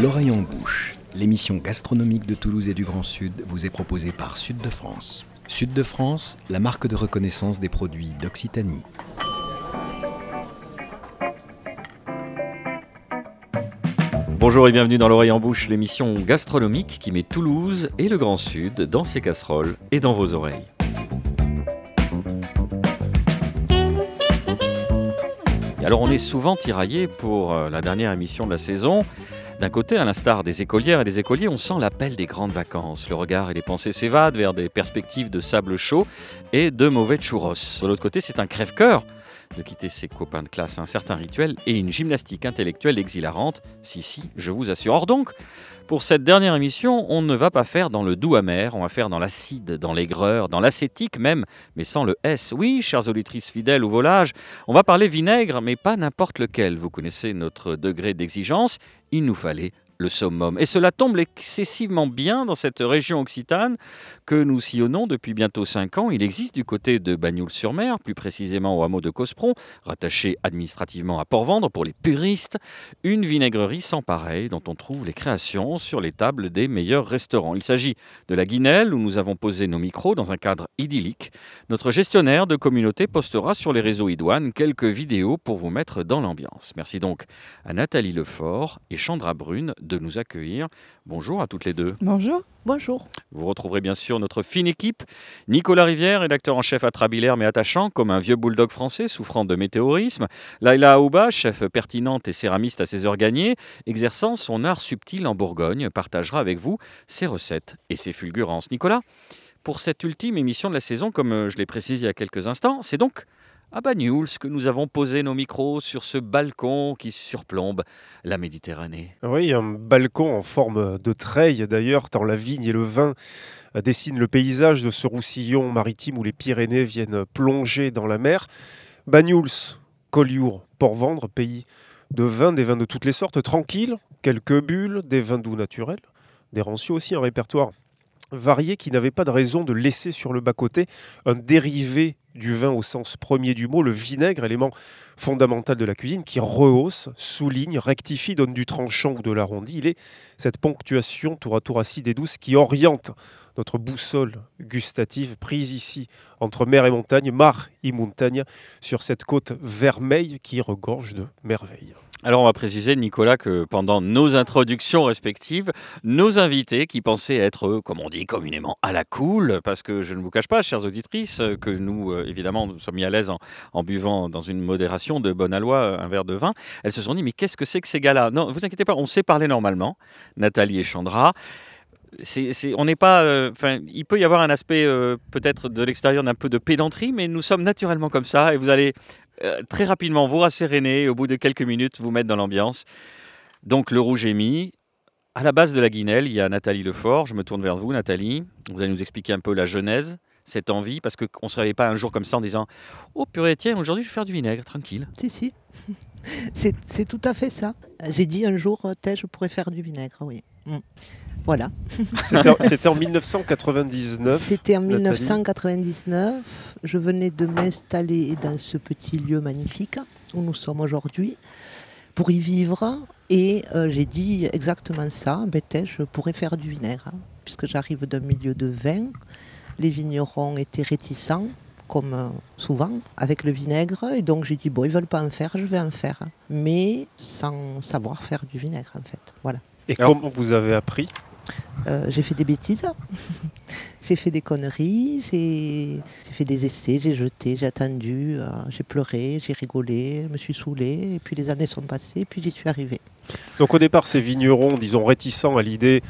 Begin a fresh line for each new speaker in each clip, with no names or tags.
L'oreille en bouche, l'émission gastronomique de Toulouse et du Grand Sud vous est proposée par Sud de France. Sud de France, la marque de reconnaissance des produits d'Occitanie.
Bonjour et bienvenue dans l'oreille en bouche, l'émission gastronomique qui met Toulouse et le Grand Sud dans ses casseroles et dans vos oreilles. Alors on est souvent tiraillé pour euh, la dernière émission de la saison. D'un côté, à l'instar des écolières et des écoliers, on sent l'appel des grandes vacances. Le regard et les pensées s'évadent vers des perspectives de sable chaud et de mauvais churros. De l'autre côté, c'est un crève-cœur de quitter ses copains de classe, un certain rituel et une gymnastique intellectuelle exhilarante. Si, si, je vous assure. Or donc, pour cette dernière émission, on ne va pas faire dans le doux amer, on va faire dans l'acide, dans l'aigreur, dans l'acétique même, mais sans le S. Oui, chères auditrices fidèles au volage, on va parler vinaigre, mais pas n'importe lequel. Vous connaissez notre degré d'exigence, il nous fallait le summum. Et cela tombe excessivement bien dans cette région occitane que nous sillonnons depuis bientôt cinq ans. Il existe du côté de Bagnoul-sur-Mer, plus précisément au hameau de Cospron, rattaché administrativement à Port-Vendre pour les puristes, une vinaigrerie sans pareil dont on trouve les créations sur les tables des meilleurs restaurants. Il s'agit de la Guinelle où nous avons posé nos micros dans un cadre idyllique. Notre gestionnaire de communauté postera sur les réseaux idoines quelques vidéos pour vous mettre dans l'ambiance. Merci donc à Nathalie Lefort et Chandra Brune nous accueillir. Bonjour à toutes les deux.
Bonjour. Bonjour.
Vous retrouverez bien sûr notre fine équipe. Nicolas Rivière, rédacteur en chef atrabilaire mais attachant, comme un vieux bulldog français souffrant de météorisme. Laila Aouba, chef pertinente et céramiste à ses heures gagnées, exerçant son art subtil en Bourgogne, partagera avec vous ses recettes et ses fulgurances. Nicolas, pour cette ultime émission de la saison, comme je l'ai précisé il y a quelques instants, c'est donc à Banyuls que nous avons posé nos micros sur ce balcon qui surplombe la Méditerranée.
Oui, un balcon en forme de treille d'ailleurs, tant la vigne et le vin dessinent le paysage de ce roussillon maritime où les Pyrénées viennent plonger dans la mer. Banyuls, Collioure, Port-Vendre, pays de vin, des vins de toutes les sortes, tranquilles, quelques bulles, des vins doux naturels, des rancios aussi, un répertoire varié qui n'avait pas de raison de laisser sur le bas-côté un dérivé du vin au sens premier du mot, le vinaigre, élément fondamental de la cuisine, qui rehausse, souligne, rectifie, donne du tranchant ou de l'arrondi. Il est cette ponctuation tour à tour acide et douce qui oriente notre boussole gustative prise ici entre mer et montagne, mar et montagne, sur cette côte vermeille qui regorge de merveilles.
Alors on va préciser, Nicolas, que pendant nos introductions respectives, nos invités qui pensaient être, comme on dit communément, à la cool, parce que je ne vous cache pas, chères auditrices, que nous, euh, évidemment, nous sommes mis à l'aise en, buvant dans une modération de bonne aloi un verre de vin, elles se sont dit, mais qu'est-ce que c'est que ces gars-là? Non, vous inquiétez pas, on sait parler normalement, Nathalie et Chandra. on n'est pas. Euh, il peut y avoir un aspect euh, peut-être de l'extérieur d'un peu de pédanterie, mais nous sommes naturellement comme ça, et vous allez euh, très rapidement vous rasséréner et au bout de quelques minutes vous mettre dans l'ambiance. Donc le rouge est mis. À la base de la guinelle, il y a Nathalie Lefort. Je me tourne vers vous, Nathalie. Vous allez nous expliquer un peu la genèse, cette envie, parce qu'on ne se réveille pas un jour comme ça en disant Oh purée, tiens, aujourd'hui je vais faire du vinaigre, tranquille.
Si, si. C'est tout à fait ça. J'ai dit un jour, je pourrais faire du vinaigre, oui. Mm. Voilà.
C'était en 1999.
C'était en 1999. Je venais de m'installer dans ce petit lieu magnifique où nous sommes aujourd'hui pour y vivre. Et euh, j'ai dit exactement ça. Ben, je pourrais faire du vinaigre, hein, puisque j'arrive d'un milieu de vin. Les vignerons étaient réticents, comme euh, souvent, avec le vinaigre. Et donc j'ai dit, bon, ils veulent pas en faire, je vais en faire. Mais sans savoir faire du vinaigre, en fait. Voilà.
Et comment vous avez appris?
Euh, j'ai fait des bêtises, j'ai fait des conneries, j'ai fait des essais, j'ai jeté, j'ai attendu, euh, j'ai pleuré, j'ai rigolé, je me suis saoulé, et puis les années sont passées, et puis j'y suis arrivé.
Donc au départ, ces vignerons, disons, réticents à l'idée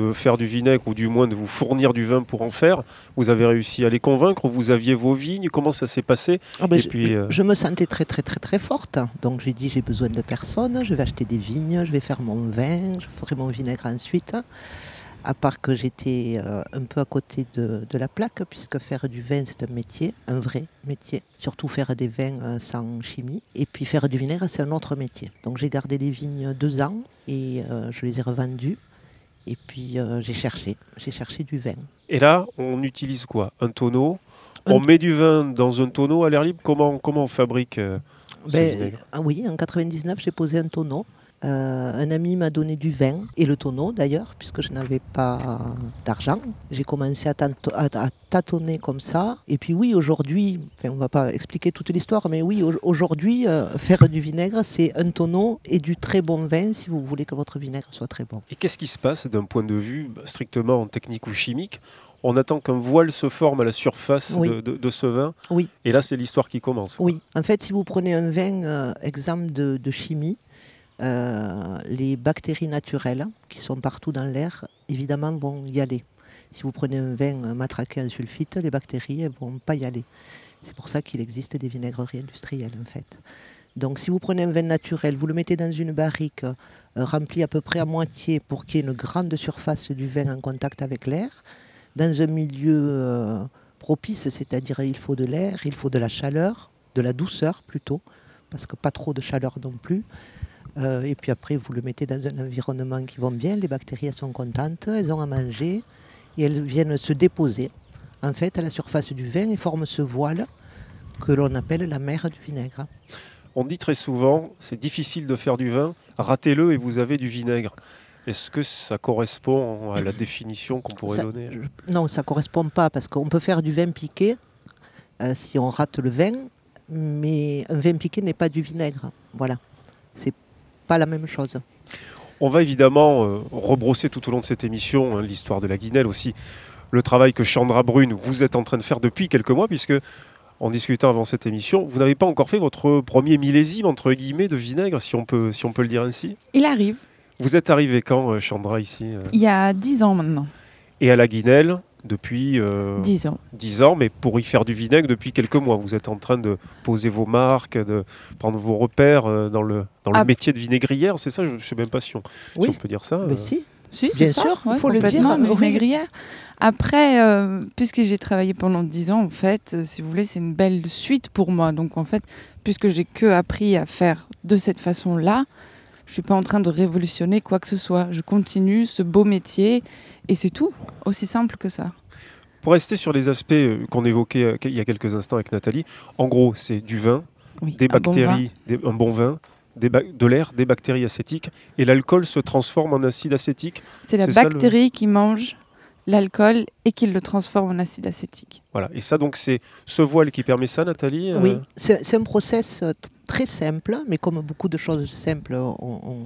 de faire du vinaigre ou du moins de vous fournir du vin pour en faire. Vous avez réussi à les convaincre, vous aviez vos vignes, comment ça s'est passé
ah ben, je, puis, euh, je, me sentais très très très très forte, donc j'ai dit j'ai besoin de personne, je vais acheter des vignes, je vais faire mon vin, je ferai mon vinaigre ensuite. À part que j'étais euh, un peu à côté de, la plaque, puisque faire du vin c'est un métier, un vrai métier. Surtout faire des vins euh, sans chimie. Et puis faire du vinaigre c'est un autre métier. Donc j'ai gardé les vignes deux ans et je les ai revendues et puis euh, j'ai cherché, j'ai cherché du vin.
Et là, on utilise quoi? Un tonneau? On met du vin dans un tonneau à l'air libre? Comment, comment on fabrique euh, ce
ben, ah Oui, en 99, j'ai posé un tonneau. Euh, un ami m'a donné du vin et le tonneau d'ailleurs, puisque je n'avais pas d'argent. J'ai commencé à, tâtonner comme ça. Et puis oui, aujourd'hui, on ne va pas expliquer toute l'histoire, mais oui, aujourd'hui, euh, faire du vinaigre, c'est un tonneau et du très bon vin si vous voulez que votre vinaigre soit très bon.
Et qu'est-ce qui se passe d'un point de vue bah, strictement technique ou chimique? On attend qu'un voile se forme à la surface de, ce vin.
Oui.
Et là, c'est l'histoire qui commence.
Oui. En fait, si vous prenez un vin euh, exemple de chimie, euh, les bactéries naturelles qui sont partout dans l'air, évidemment, vont y aller. Si vous prenez un vin matraqué en sulfite, les bactéries ne vont pas y aller. C'est pour ça qu'il existe des vinaigreries industrielles, en fait. Donc, si vous prenez un vin naturel, vous le mettez dans une barrique euh, remplie à peu près à moitié pour qu'il y ait une grande surface du vin en contact avec l'air, dans un milieu euh, propice, c'est-à-dire il faut de l'air, il faut de la chaleur, de la douceur plutôt, parce que pas trop de chaleur non plus. Euh, et puis après, vous le mettez dans un environnement qui va bien, les bactéries elles sont contentes, elles ont à manger et elles viennent se déposer en fait à la surface du vin et forment ce voile que l'on appelle la mer du vinaigre.
On dit très souvent, c'est difficile de faire du vin, ratez-le et vous avez du vinaigre. Est-ce que ça correspond à la définition qu'on pourrait donner?
Non, ça ne correspond pas parce qu'on peut faire du vin piqué euh, si on rate le vin, mais un vin piqué n'est pas du vinaigre. Voilà. C'est la même chose.
On va évidemment euh, rebrosser tout au long de cette émission hein, l'histoire de la guinelle aussi, le travail que Chandra Brune, vous êtes en train de faire depuis quelques mois, puisque en discutant avant cette émission, vous n'avez pas encore fait votre premier millésime, entre guillemets, de vinaigre, si on peut, si on peut le dire ainsi
Il arrive.
Vous êtes arrivé quand, euh, Chandra, ici euh
Il y a dix ans maintenant.
Et à la guinelle depuis 10
euh, ans.
10 ans, mais pour y faire du vinaigre depuis quelques mois. Vous êtes en train de poser vos marques, de prendre vos repères euh, dans le, dans le ah. métier de vinaigrière, c'est ça Je ne sais même pas si on, on peut dire ça.
Mais euh. si.
Si,
Bien sûr, il faut le dire.
Vinaigrière. Après, puisque j'ai travaillé pendant 10 ans, en fait, si vous voulez, c'est une belle suite pour moi. Donc, en fait, puisque j'ai que appris à faire de cette façon-là, je suis pas en train de révolutionner quoi que ce soit. Je continue ce beau métier et c'est tout, aussi simple que ça.
Pour rester sur les aspects euh, qu'on évoquait euh, il y a quelques instants avec Nathalie, en gros, c'est du vin, des bactéries, un bon vin, de l'air, des bactéries acétiques, et l'alcool se transforme en acide acétique.
C'est la bactérie qui mange l'alcool et qui le transforme en acide acétique.
Voilà, et ça donc c'est ce voile qui permet ça, Nathalie
euh Oui, c'est un process très simple, mais comme beaucoup de choses simples, on on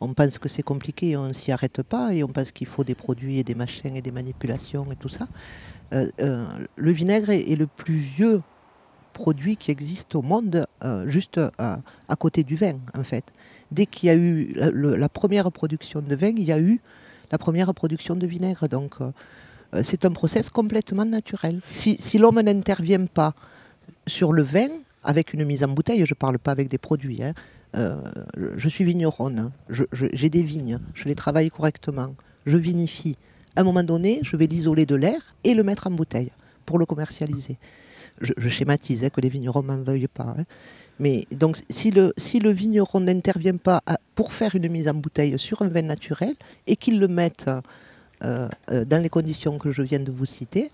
pense que c'est compliqué, on ne s'y arrête pas, et on pense qu'il faut des produits et des machines et des manipulations et tout ça. Euh, euh, le vinaigre est, le plus vieux produit qui existe au monde, euh, juste à, côté du vin, en fait. Dès qu'il y a eu la, première production de vin, il y a eu la première production de vinaigre. Donc, c'est un process complètement naturel. Si, si l'homme n'intervient pas sur le vin, avec une mise en bouteille, je ne parle pas avec des produits, hein, euh, je suis vigneronne, j'ai des vignes, je les travaille correctement, je vinifie. À un moment donné, je vais l'isoler de l'air et le mettre en bouteille pour le commercialiser. Je, schématise, hein, que les vignerons m'en veuillent pas. Hein. Mais donc, si le, si le vigneron n'intervient pas pour faire une mise en bouteille sur un vin naturel et qu'il le mette euh, euh, dans les conditions que je viens de vous citer,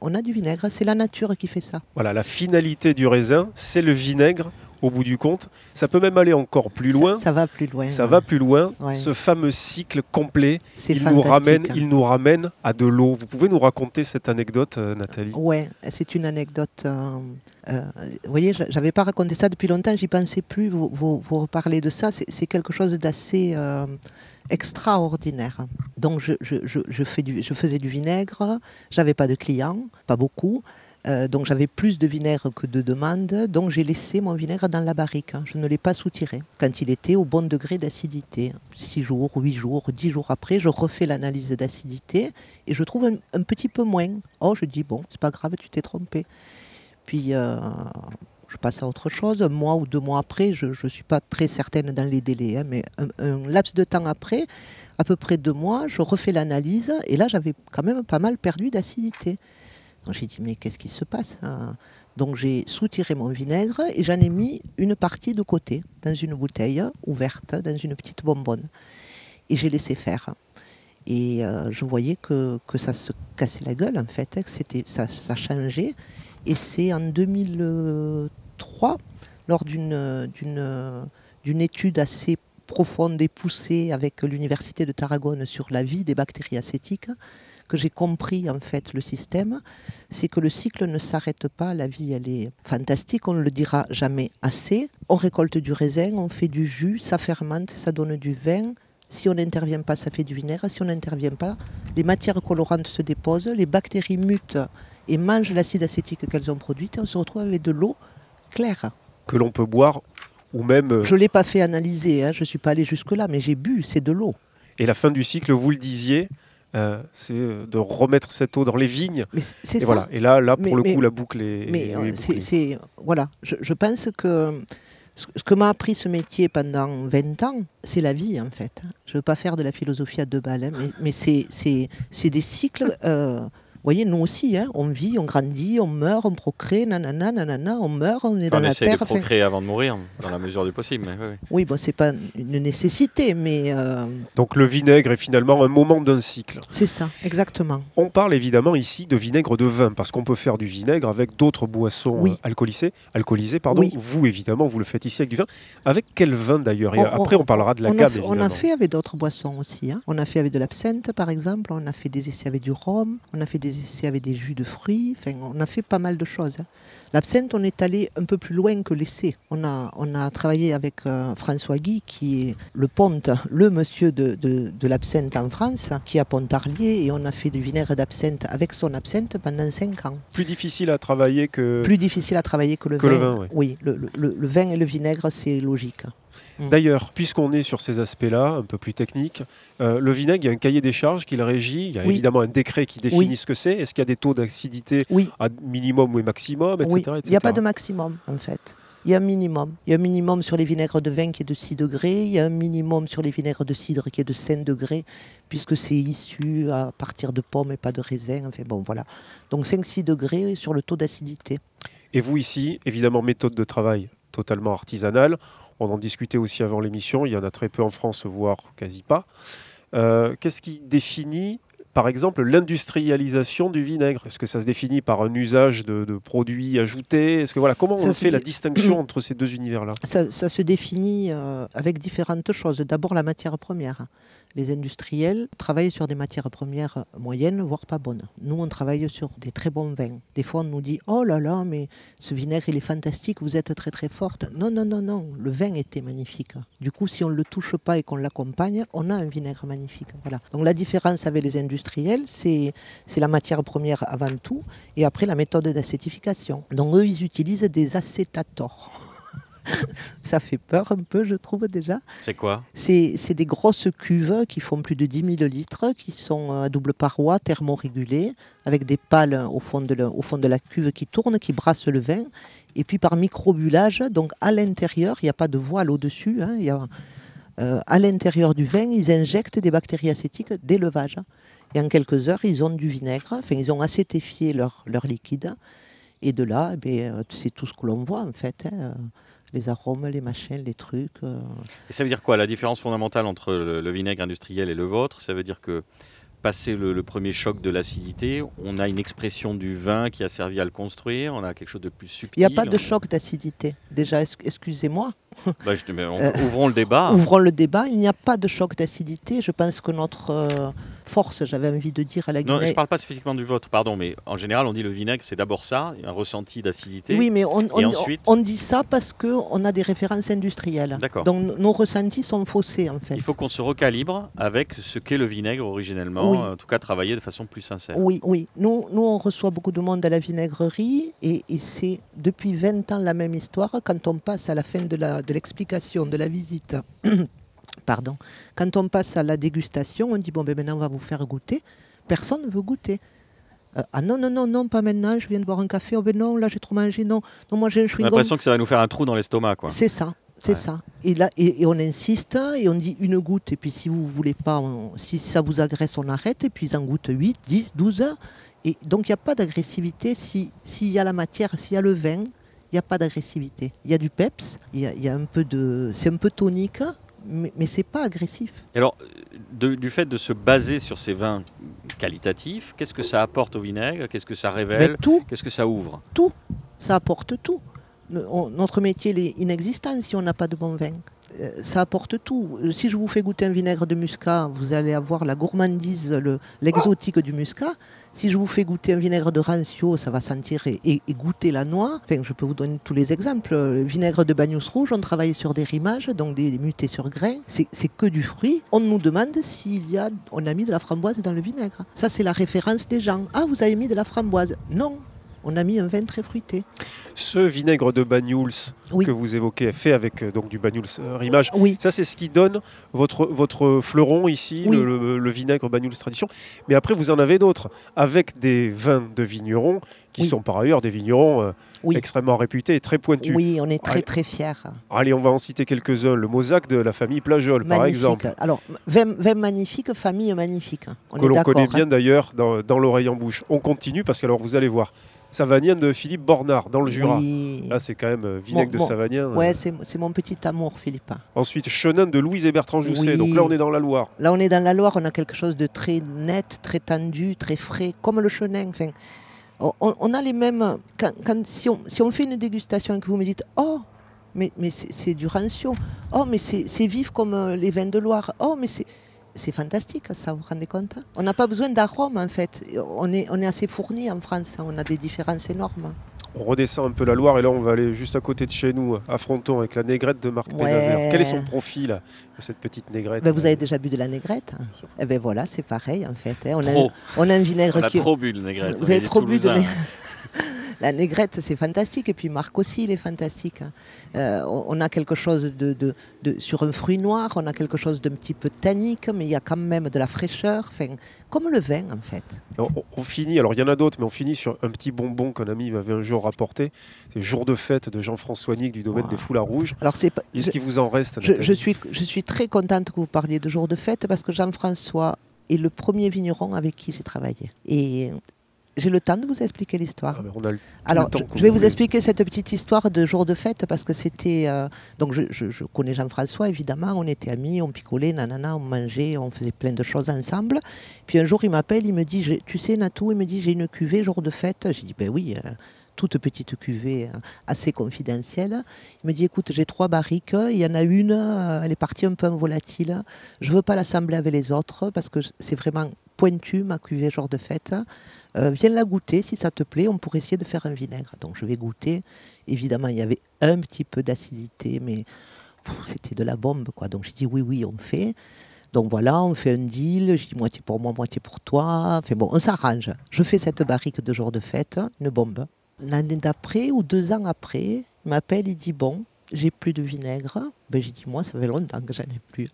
on a du vinaigre. C'est la nature qui fait ça.
Voilà, la finalité du raisin, c'est le vinaigre au bout du compte. Ça peut même aller encore plus loin.
Ça, va plus loin.
Ça va plus loin. Ce fameux cycle complet, il nous, ramène, il nous ramène à de l'eau. Vous pouvez nous raconter cette anecdote, euh, Nathalie?
Oui, c'est une anecdote. Euh, euh, vous voyez, j'avais pas raconté ça depuis longtemps, j'y pensais plus. Vous, vous, reparlez de ça, c'est quelque chose d'assez extraordinaire. Donc, je, je, je, fais du, je faisais du vinaigre, j'avais pas de clients, pas beaucoup. Euh, donc j'avais plus de vinaigre que de demandes, donc j'ai laissé mon vinaigre dans la barrique. Je ne l'ai pas soutiré quand il était au bon degré d'acidité. 6 jours, 8 jours, 10 jours après, je refais l'analyse d'acidité et je trouve un, petit peu moins. Oh, je dis, bon, c'est pas grave, tu t'es trompé. Puis euh, je passe à autre chose. Un mois ou deux mois après, je ne suis pas très certaine dans les délais, hein, mais un laps de temps après, à peu près deux mois, je refais l'analyse et là j'avais quand même pas mal perdu d'acidité. Donc j'ai dit, mais qu'est-ce qui se passe hein? Donc j'ai soutiré mon vinaigre et j'en ai mis une partie de côté, dans une bouteille ouverte, dans une petite bonbonne. Et j'ai laissé faire. Et euh, je voyais que, que, ça se cassait la gueule, en fait, que c'était, ça, ça changeait. Et c'est en 2003, lors d'une, d'une, d'une étude assez profonde et poussée avec l'Université de Tarragone sur la vie des bactéries acétiques que j'ai compris en fait le système, c'est que le cycle ne s'arrête pas, la vie elle est fantastique, on ne le dira jamais assez. On récolte du raisin, on fait du jus, ça fermente, ça donne du vin. Si on n'intervient pas, ça fait du vinaigre. Si on n'intervient pas, les matières colorantes se déposent, les bactéries mutent et mangent l'acide acétique qu'elles ont produit et on se retrouve avec de l'eau claire.
Que l'on peut boire ou même... euh,
Je ne l'ai pas fait analyser, hein, je ne suis pas allé jusque-là, mais j'ai bu, c'est de l'eau.
Et la fin du cycle, vous le disiez, euh, c'est euh, de remettre cette eau dans les vignes.
Mais
Et
ça.
voilà. Et là, là pour
Mais-
le
mais-
coup, la boucle est,
Mais euh, c'est, voilà, je, je pense que ce ce que m'a appris ce métier pendant 20 ans, c'est la vie en fait. Je ne veux pas faire de la philosophie à deux balles, hein, mais, mais c'est, c'est, c'est des cycles. euh, vous voyez, nous aussi, hein, on vit, on grandit, on meurt, on procrée, nanana, nanana, on meurt, on est
Enfin,
dans
on
la
essaie
terre.
de
enfin,
procréer avant de mourir, dans la mesure du possible. Mais, oui, oui.
oui, bon, c'est pas une nécessité, mais euh,
Donc le vinaigre est finalement un moment d'un cycle.
c'est ça, exactement.
On parle évidemment ici de vinaigre de vin, parce qu'on peut faire du vinaigre avec d'autres boissons
Oui.
euh, alcoolisées. alcoolisées pardon.
Oui.
Vous, évidemment, vous le faites ici avec du vin. Avec quel vin d'ailleurs? Et
On-
après, on parlera de la
on,
gamme,
on a fait avec d'autres boissons aussi. hein. On a fait avec de l'absinthe, par exemple. On a fait des essais avec du rhum. On a fait des essais avec des jus de fruits. Enfin, on a fait pas mal de choses. hein. L'absinthe, on est allé un peu plus loin que l'essai. On a, on a travaillé avec euh, François Guy, qui est le ponte, le monsieur de, de, de l'absinthe en France, qui est à Pontarlier. Et on a fait du vinaigre d'absinthe avec son absinthe pendant 5 ans.
Plus difficile à travailler que...
Plus difficile à travailler que le
Que
vin.
le vin, ouais.
Oui, le- le vin et le vinaigre, c'est logique.
D'ailleurs, puisqu'on est sur ces aspects-là, un peu plus techniques, euh, le vinaigre, il y a un cahier des charges qui le régit. Il y a
Oui.
évidemment un décret qui définit
Oui.
ce que c'est. Est-ce qu'il y a des taux d'acidité
Oui.
à minimum ou maximum, etc.
il n'y a pas de maximum en fait. Il y a un minimum. Il y a un minimum sur les vinaigres de vin qui est de 6 degrés. Il y a un minimum sur les vinaigres de cidre qui est de 5 degrés, puisque c'est issu à partir de pommes et pas de raisins. Enfin bon, voilà. Donc 5-6 degrés sur le taux d'acidité.
Et vous ici, évidemment, méthode de travail totalement artisanale. On en discutait aussi avant l'émission. Il y en a très peu en France, voire quasi pas. Euh, Qu'est-ce qui définit, par exemple, l'industrialisation du vinaigre? Est-ce que ça se définit par un usage de, de produits ajoutés? Est-ce que voilà, comment
Ça
on fait la distinction entre ces deux univers-là?
Ça, ça se définit euh, avec différentes choses. D'abord la matière première. Les industriels travaillent sur des matières premières moyennes, voire pas bonnes. Nous, on travaille sur des très bons vins. Des fois, on nous dit Oh là là, mais ce vinaigre, il est fantastique, vous êtes très très forte. Non, non, non, non, le vin était magnifique. Du coup, si on ne le touche pas et qu'on l'accompagne, on a un vinaigre magnifique. Voilà. Donc, la différence avec les industriels, c'est la matière première avant tout, et après la méthode d'acétification. Donc, eux, ils utilisent des acétators. Ça fait peur un peu, je trouve déjà.
C'est quoi
C'est des grosses cuves qui font plus de 10 000 litres, qui sont à double paroi, thermorégulées, avec des pales au fond, de la, au fond de la cuve qui tournent, qui brassent le vin. Et puis par microbulage, donc à l'intérieur, il n'y a pas de voile au-dessus, hein, euh, à l'intérieur du vin, ils injectent des bactéries acétiques d'élevage. Et en quelques heures, ils ont du vinaigre, enfin, ils ont acétifié leur, leur liquide. Et de là, eh euh, c'est tout ce que l'on voit en fait. hein, les arômes, les machins, les trucs. euh.
Et ça veut dire quoi La différence fondamentale entre le, le vinaigre industriel et le vôtre, ça veut dire que passé le, le premier choc de l'acidité, on a une expression du vin qui a servi à le construire, on a quelque chose de plus
Il
subtil.
n'y a pas de choc d'acidité. Déjà, excusez-moi,
Bah,
Euh,
ouvrons le débat.
ouvrons le débat. Il n'y a pas de choc d'acidité. Je pense que notre euh, force, j'avais envie de dire à la
Non,
Guinée.
je ne parle pas spécifiquement du vôtre, pardon, mais en général, on dit le vinaigre, c'est d'abord ça, un ressenti d'acidité.
Oui, mais on, on-
ensuite
on dit ça parce qu'on a des références industrielles.
D'accord.
Donc nos ressentis sont faussés en fait.
Il faut qu'on se recalibre avec ce qu'est le vinaigre originellement,
Oui.
en tout cas travailler de façon plus sincère.
Oui, oui. Nous, nous, on reçoit beaucoup de monde à la vinaigrerie et, et c'est depuis 20 ans la même histoire quand on passe à la fin de l'explication, de, la visite. Pardon. Quand on passe à la dégustation, on dit bon, ben maintenant on va vous faire goûter. Personne ne veut goûter. Euh, ah non, non, non, non, pas maintenant, je viens de boire un café. Oh ben non, là j'ai trop mangé. Non, non moi j'ai un chewing-gum.
l'impression que ça va nous faire un trou dans l'estomac, quoi.
C'est ça, c'est
Ouais.
ça. Et là, et, et on insiste et on dit une goutte. Et puis si vous voulez pas, on- si ça vous agresse, on arrête. Et puis ils en goûtent 8, 10, 12 heures. Et donc il n'y a pas d'agressivité. Si- S'il y a la matière, s'il y a le vin, il n'y a pas d'agressivité. Il y a du peps, il y a, il y a un peu de. C'est un peu tonique, mais, mais c'est pas agressif.
Et alors, de- du fait de se baser sur ces vins qualitatifs, qu'est-ce que ça apporte au vinaigre? Qu'est-ce que ça
Mais
révèle
tout,
Qu'est-ce que ça ouvre?
Tout, ça apporte tout. On- notre métier il est inexistant si on n'a pas de bon vin. euh, ça apporte tout. Euh, Si je vous fais goûter un vinaigre de muscat, vous allez avoir la gourmandise, le- l'exotique du muscat. Si je vous fais goûter un vinaigre de rancio, ça va sentir et, goûter la noix. Je peux vous donner tous les exemples. Le vinaigre de bagnous rouge, on travaille sur des rimages, donc des, des mutés sur grains. C'est que du fruit. On nous demande s'il y a, on a mis de la framboise dans le vinaigre. Ça, c'est la référence des gens. Ah, vous avez mis de la framboise Non, on a mis un vin très fruité.
Ce vinaigre de Banyuls
Oui.
que vous évoquez est fait avec euh, donc du Banyuls euh, rimage.
Oui,
Ça, c'est ce qui donne votre, votre fleuron ici,
Oui.
le, le- le vinaigre Banyuls Tradition. Mais après, vous en avez d'autres, avec des vins de vignerons, qui sont par ailleurs des vignerons euh, extrêmement réputés et très pointus.
Oui, on est très
Allez.
très fiers.
Allez, on va en citer quelques-uns. Le Mosaque de la famille Plajol, par exemple.
Alors, vin, vin magnifique, famille magnifique. On
que l'on connaît bien
hein.
d'ailleurs dans, dans l'oreille en bouche. On continue parce que alors vous allez voir, Savagnin de Philippe Bornard dans le Jura.
Oui.
Là, c'est quand même euh, vinaigre de
bon.
Savagnin. euh.
Ouais, c'est c'est mon petit amour, Philippe.
Ensuite, Chenin de Louise et Bertrand Jousset.
Oui.
Donc là, on est dans la Loire.
Là, on est dans la Loire, on a quelque chose de très net, très tendu, très frais, comme le chenin. Enfin, on, on a les mêmes. Quand, quand- si, on, si on fait une dégustation et que vous me dites Oh, mais, mais c'est du rancio. Oh, mais c'est c'est vif comme euh, les vins de Loire. Oh, mais c'est. C'est fantastique, ça, vous vous rendez compte? On n'a pas besoin d'arômes, en fait. On est, on est assez fourni en France, hein. on a des différences énormes.
On redescend un peu la Loire et là, on va aller juste à côté de chez nous, à Fronton, avec la négrette de Marc
Ouais.
Pénavert. Quel est son profil, cette petite négrette?
Ben, vous avez déjà bu de la négrette Eh ben voilà, c'est pareil, en fait. hein. On, a, on a un vinaigre
On a
qui.
trop bu le négrette.
Vous
on
avez trop bu de
Toulousains.
La négrette, c'est fantastique. Et puis Marc aussi, il est fantastique. hein. Euh, on a quelque chose de, de- de- sur un fruit noir, on a quelque chose d'un petit peu tannique, mais il y a quand même de la fraîcheur. Enfin, comme le vin, en fait.
on, on- on finit, alors il y en a d'autres, mais on finit sur un petit bonbon qu'un ami m'avait un jour rapporté. C'est Jour de fête de Jean-François Nick du domaine
Wow.
des Foulards Rouges.
Alors, c'est
Est-ce
je-
qu'il vous en reste
je suis, je suis très contente que vous parliez de jour de fête parce que Jean-François est le premier vigneron avec qui j'ai travaillé. Et j'ai le temps de vous expliquer l'histoire.
Ah, mais on a le-
Alors,
le temps
je, vais
vous
expliquer cette petite histoire de jour de fête parce que c'était. euh, donc, je, je- je connais Jean-François, évidemment. On était amis, on picolait, nanana, on mangeait, on faisait plein de choses ensemble. Puis un jour, il m'appelle, il me dit Tu sais, Natou, il me dit J'ai une cuvée jour de fête. J'ai dit Ben oui, euh, toute petite cuvée, euh, assez confidentielle. Il me dit Écoute, j'ai trois barriques. Il y en a une, elle est partie un peu en volatile. Je veux pas l'assembler avec les autres parce que c'est vraiment pointu, ma cuvée jour de fête. Euh, viens la goûter, si ça te plaît, on pourrait essayer de faire un vinaigre. Donc je vais goûter. Évidemment, il y avait un petit peu d'acidité, mais c'était de la bombe. quoi. Donc j'ai dit oui, oui, on fait. Donc voilà, on fait un deal. Je dis moitié pour moi, moitié pour toi. Enfin bon, on s'arrange. Je fais cette barrique de jour de fête, une bombe. L'année d'après ou deux ans après, il m'appelle, il dit bon, j'ai plus de vinaigre. Ben, j'ai dit moi, ça fait longtemps que j'en ai plus.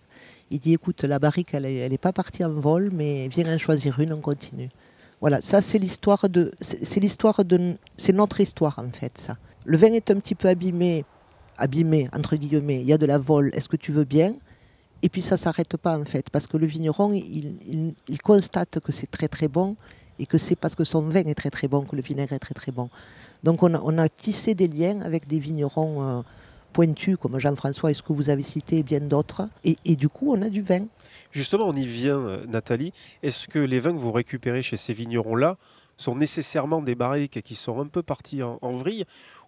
Il dit écoute, la barrique, elle n'est pas partie en vol, mais viens en choisir une, on continue. Voilà, ça c'est l'histoire de, c'est l'histoire de, c'est notre histoire en fait ça. Le vin est un petit peu abîmé, abîmé entre guillemets. Il y a de la vol. Est-ce que tu veux bien? Et puis ça s'arrête pas en fait, parce que le vigneron, il, constate que c'est très très bon et que c'est parce que son vin est très très bon que le vinaigre est très très bon. Donc on a, tissé des liens avec des vignerons euh, pointus comme Jean-François et ce que vous avez cité et bien d'autres. Et du coup, on a du vin.
Justement, on y vient, euh, Nathalie. Est-ce que les vins que vous récupérez chez ces vignerons-là sont nécessairement des barriques qui sont un peu partis en, en vrille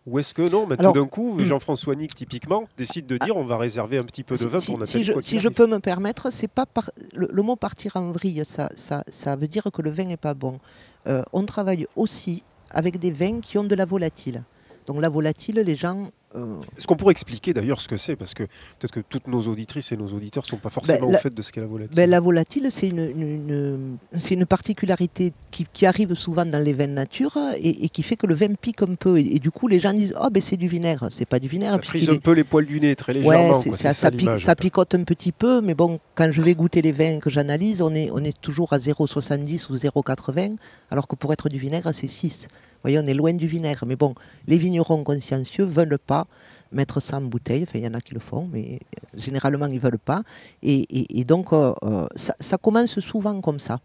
Ou est-ce que non, mais
Alors,
tout d'un coup,
hmm.
Jean-François Nick, typiquement, décide de dire on va réserver un petit peu de vin
si,
pour
si
Nathalie
je,
quoi
si je peux me permettre, c'est pas par- le, le mot partir en vrille, ça, ça, ça veut dire que le vin n'est pas bon. Euh, on travaille aussi avec des vins qui ont de la volatile. Donc la volatile, les gens.
Est-ce qu'on pourrait expliquer d'ailleurs ce que c'est? Parce que peut-être que toutes nos auditrices et nos auditeurs ne sont pas forcément
Ben, la-
au fait de ce qu'est la volatile.
ben, la volatile, c'est une, une- une- c'est une particularité qui, qui arrive souvent dans les vins nature et, et qui fait que le vin pique un peu. Et, et du coup, les gens disent Oh, ben c'est du vinaigre. C'est pas du vinaigre.
ça frise un
est-
peu les poils du nez, très légèrement. quoi,
ça, pique- ça picote un petit peu, mais bon, quand je vais goûter les vins que j'analyse, on est, on est toujours à 0,70 ou 0,80, alors que pour être du vinaigre, c'est 6. Voyez, on est loin du vinaigre. Mais bon, les vignerons consciencieux ne veulent pas mettre ça en bouteille. Enfin, il y en a qui le font, mais euh, généralement, ils ne veulent pas. Et, donc, euh, euh, ça, commence souvent comme ça.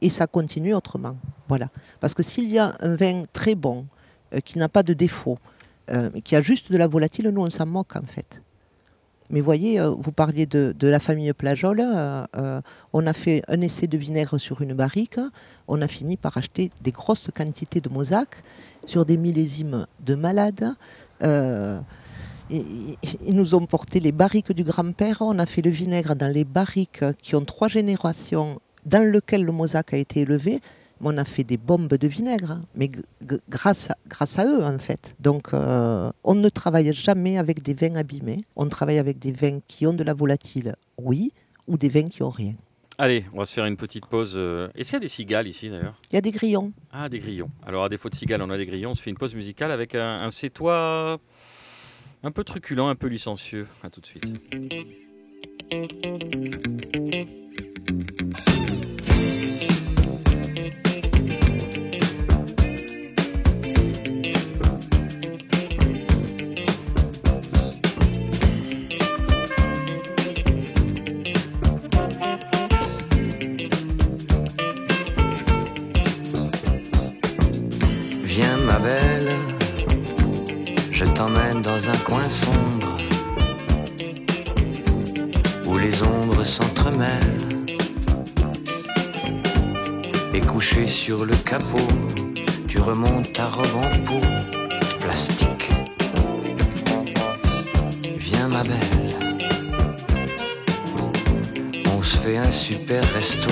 Et ça continue autrement. Voilà. Parce que s'il y a un vin très bon, qui n'a pas de défaut, qui a juste de la volatile, nous, on s'en moque, en fait. Mais voyez, euh, vous parliez de, la famille Plajol. euh, euh, on a fait un essai de vinaigre sur une barrique. On a fini par acheter des grosses quantités de mosaques sur des millésimes de malades. Ils, ils nous ont porté les barriques du grand-père. On a fait le vinaigre dans les barriques qui ont trois générations dans lesquelles le mosaque a été élevé. On a fait des bombes de vinaigre, hein. mais grâce, à, grâce à eux en fait. Donc euh, on ne travaille jamais avec des vins abîmés. On travaille avec des vins qui ont de la volatile, oui, ou des vins qui ont rien.
Allez, on va se faire une petite pause. euh. Est-ce qu'il y a des cigales ici d'ailleurs?
Il y a des grillons.
Ah, des grillons. Alors, à défaut de cigales, on a des grillons. On se fait une pause musicale avec un, un sétois un peu truculent, un peu licencieux. À tout de suite.
Je t'emmène dans un coin sombre où les ombres s'entremêlent. Et couché sur le capot, tu remontes ta robe en plastique. Viens ma belle, on se fait un super resto.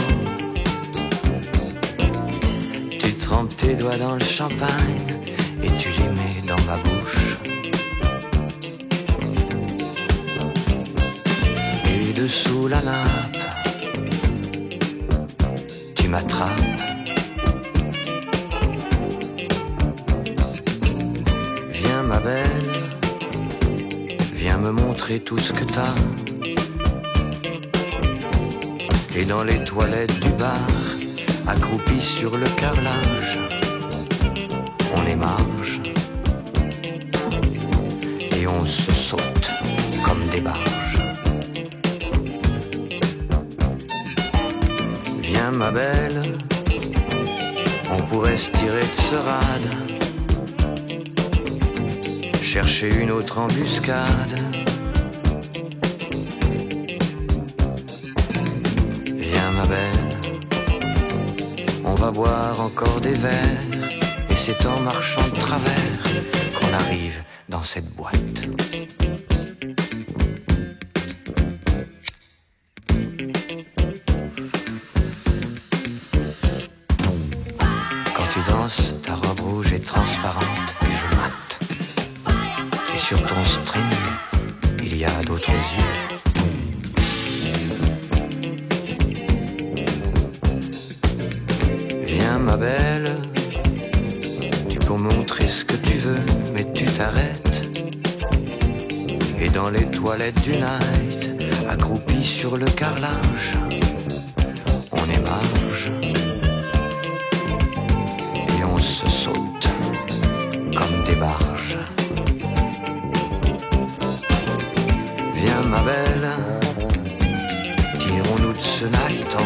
Tes doigts dans le champagne et tu les mets dans ma bouche. Et dessous la nappe, tu m'attrapes. Viens ma belle, viens me montrer tout ce que t'as. Et dans les toilettes du bar, accroupi sur le carrelage, on émarge et on se saute comme des barges. Viens ma belle, on pourrait se tirer de ce rade, chercher une autre embuscade. Et c'est en marchant de travers qu'on arrive dans cette boîte. Quand tu danses, ta robe rouge est transparente, et je mate. Et sur ton string, il y a d'autres yeux. Ma belle, tu peux montrer ce que tu veux, mais tu t'arrêtes. Et dans les toilettes du night, accroupi sur le carrelage, on émarge. Et on se saute comme des barges. Viens ma belle, tirons-nous de ce night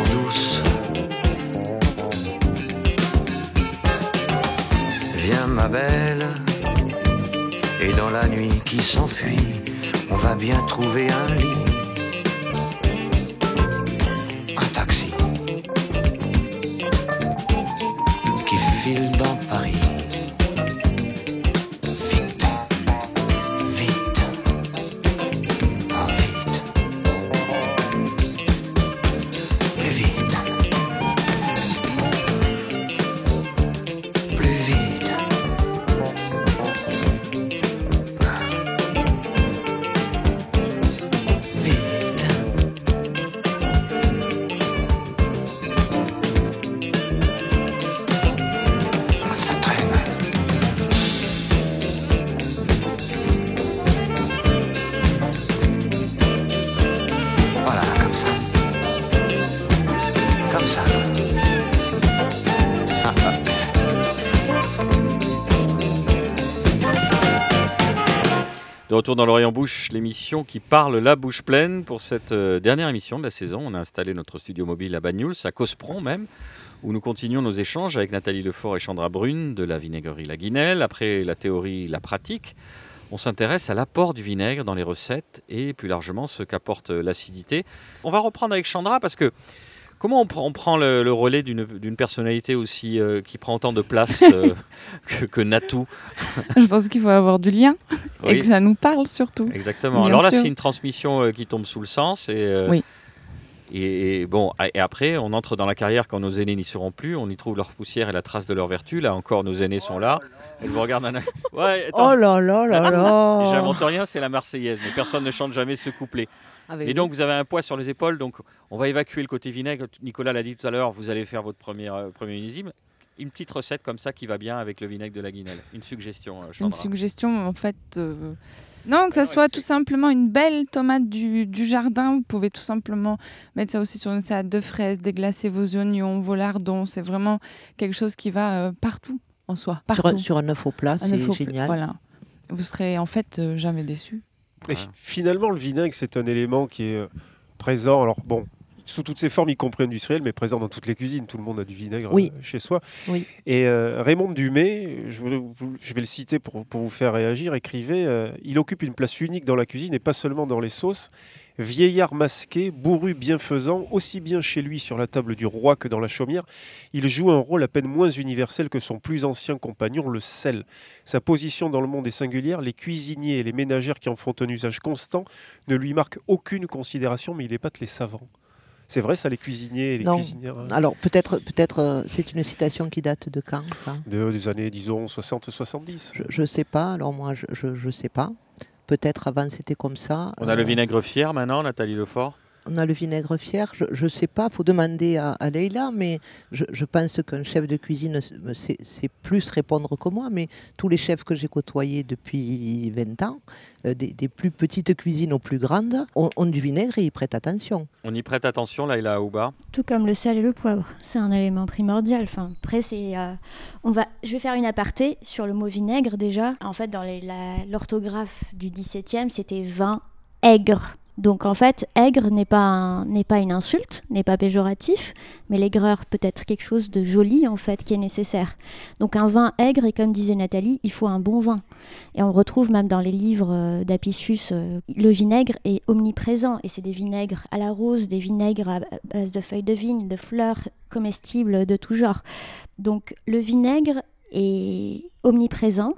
dans la nuit qui s'enfuit, on va bien trouver un lit,
De retour dans l'Orient Bouche, l'émission qui parle la bouche pleine pour cette euh, dernière émission de la saison. On a installé notre studio mobile à Banyuls, à Cospron même, où nous continuons nos échanges avec Nathalie Lefort et Chandra Brune de la vinaigrerie La Guinelle. Après la théorie, la pratique, on s'intéresse à l'apport du vinaigre dans les recettes et plus largement ce qu'apporte l'acidité. On va reprendre avec Chandra parce que Comment on, prend- on prend le, le relais d'une personnalité aussi euh, qui prend autant de place euh, que, que Natou?
Je pense qu'il faut avoir du lien et que ça nous parle surtout.
exactement.
Bien
Alors là, c'est une transmission euh, qui tombe sous le sens. Et, euh,
Oui.
et, et bon, et après, on entre dans la carrière quand nos aînés n'y seront plus. On y trouve leur poussière et la trace de leur vertu. Là encore, nos aînés sont là. Je vous regarde un. Ouais, attends.
Oh là là là là
J'invente rien, c'est la Marseillaise, mais personne ne chante jamais ce couplet.
Avec
Et donc vous avez un poids sur les épaules, donc on va évacuer le côté vinaigre. Nicolas l'a dit tout à l'heure, vous allez faire votre premier, euh, premier millésime. Une petite recette comme ça qui va bien avec le vinaigre de la guinelle. Une suggestion, euh,
Une suggestion, en fait. euh, Non, que ça
ouais,
soit tout simplement une belle tomate du, du jardin. Vous pouvez tout simplement mettre ça aussi sur une salade de fraises, déglacer vos oignons, vos lardons. C'est vraiment quelque chose qui va euh, partout en soi.
sur,
Partout.
un, sur un œuf au plat, c'est
plat,
génial.
Voilà. Vous serez en fait euh, jamais déçu.
Finalement, le vinaigre, c'est un élément qui est euh, présent. Alors bon, sous toutes ses formes, y compris industrielles, mais présent dans toutes les cuisines. Tout le monde a du vinaigre
Oui.
euh, chez soi.
Oui.
Et euh, Raymond Dumay, je, vais le citer pour, pour vous faire réagir, écrivait euh, Il occupe une place unique dans la cuisine et pas seulement dans les sauces. Vieillard masqué, bourru bienfaisant, aussi bien chez lui sur la table du roi que dans la chaumière, il joue un rôle à peine moins universel que son plus ancien compagnon, le sel. Sa position dans le monde est singulière, les cuisiniers et les ménagères qui en font un usage constant ne lui marquent aucune considération, mais il épate les savants. C'est vrai ça, les cuisiniers et les
Non.
cuisinières hein,
Alors peut-être, peut-être, euh, c'est une citation qui date de quand ça?
De- des années, disons, 60-70.
Je ne sais pas. Alors moi, je je sais pas. Peut-être avant c'était comme ça.
On a le
Euh,
vinaigre fier maintenant, Nathalie Lefort?
On a le vinaigre fier. Je ne sais pas. faut demander à, à Leïla, mais je, je pense qu'un chef de cuisine sait, sait plus répondre que moi. Mais tous les chefs que j'ai côtoyés depuis 20 ans, euh, des, des plus petites cuisines aux plus grandes, ont, ont du vinaigre et ils prêtent attention.
On y prête attention, là, il a Aouba.
Tout comme le sel et le poivre, c'est un élément primordial. Enfin, après, c'est, euh, on va, je vais faire une aparté sur le mot vinaigre déjà. En fait, dans l'orthographe du 17e, c'était vin aigre. Donc en fait, aigre n'est pas, pas une insulte, n'est pas péjoratif, mais l'aigreur peut être quelque chose de joli en fait qui est nécessaire. Donc un vin aigre, et comme disait Nathalie, il faut un bon vin. Et on retrouve même dans les livres euh, d'Apicius, euh, le vinaigre est omniprésent. Et c'est des vinaigres à la rose, des vinaigres à base de feuilles de vigne, de fleurs comestibles de tout genre. Donc le vinaigre est omniprésent.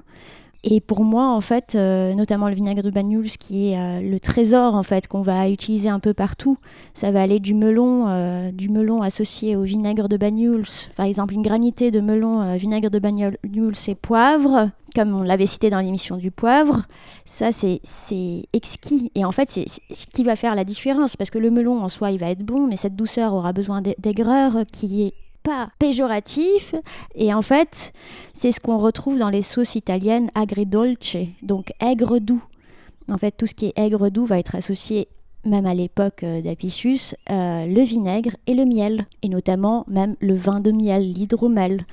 Et pour moi, en fait, euh, notamment le vinaigre de Banyuls, qui est euh, le trésor en fait qu'on va utiliser un peu partout, ça va aller du melon, euh, du melon associé au vinaigre de Banyuls, par exemple une granité de melon, vinaigre de Banyuls et poivre, comme on l'avait cité dans l'émission du poivre. Ça, c'est exquis. Et en fait, c'est ce qui va faire la différence, parce que le melon en soi, il va être bon, mais cette douceur aura besoin d'ai- d'aigreur qui est pas péjoratif et en fait c'est ce qu'on retrouve dans les sauces italiennes agridolce donc aigre doux en fait tout ce qui est aigre doux va être associé même à l'époque euh, d'Apicius, euh, le vinaigre et le miel, et notamment même le vin de miel, l'hydromel.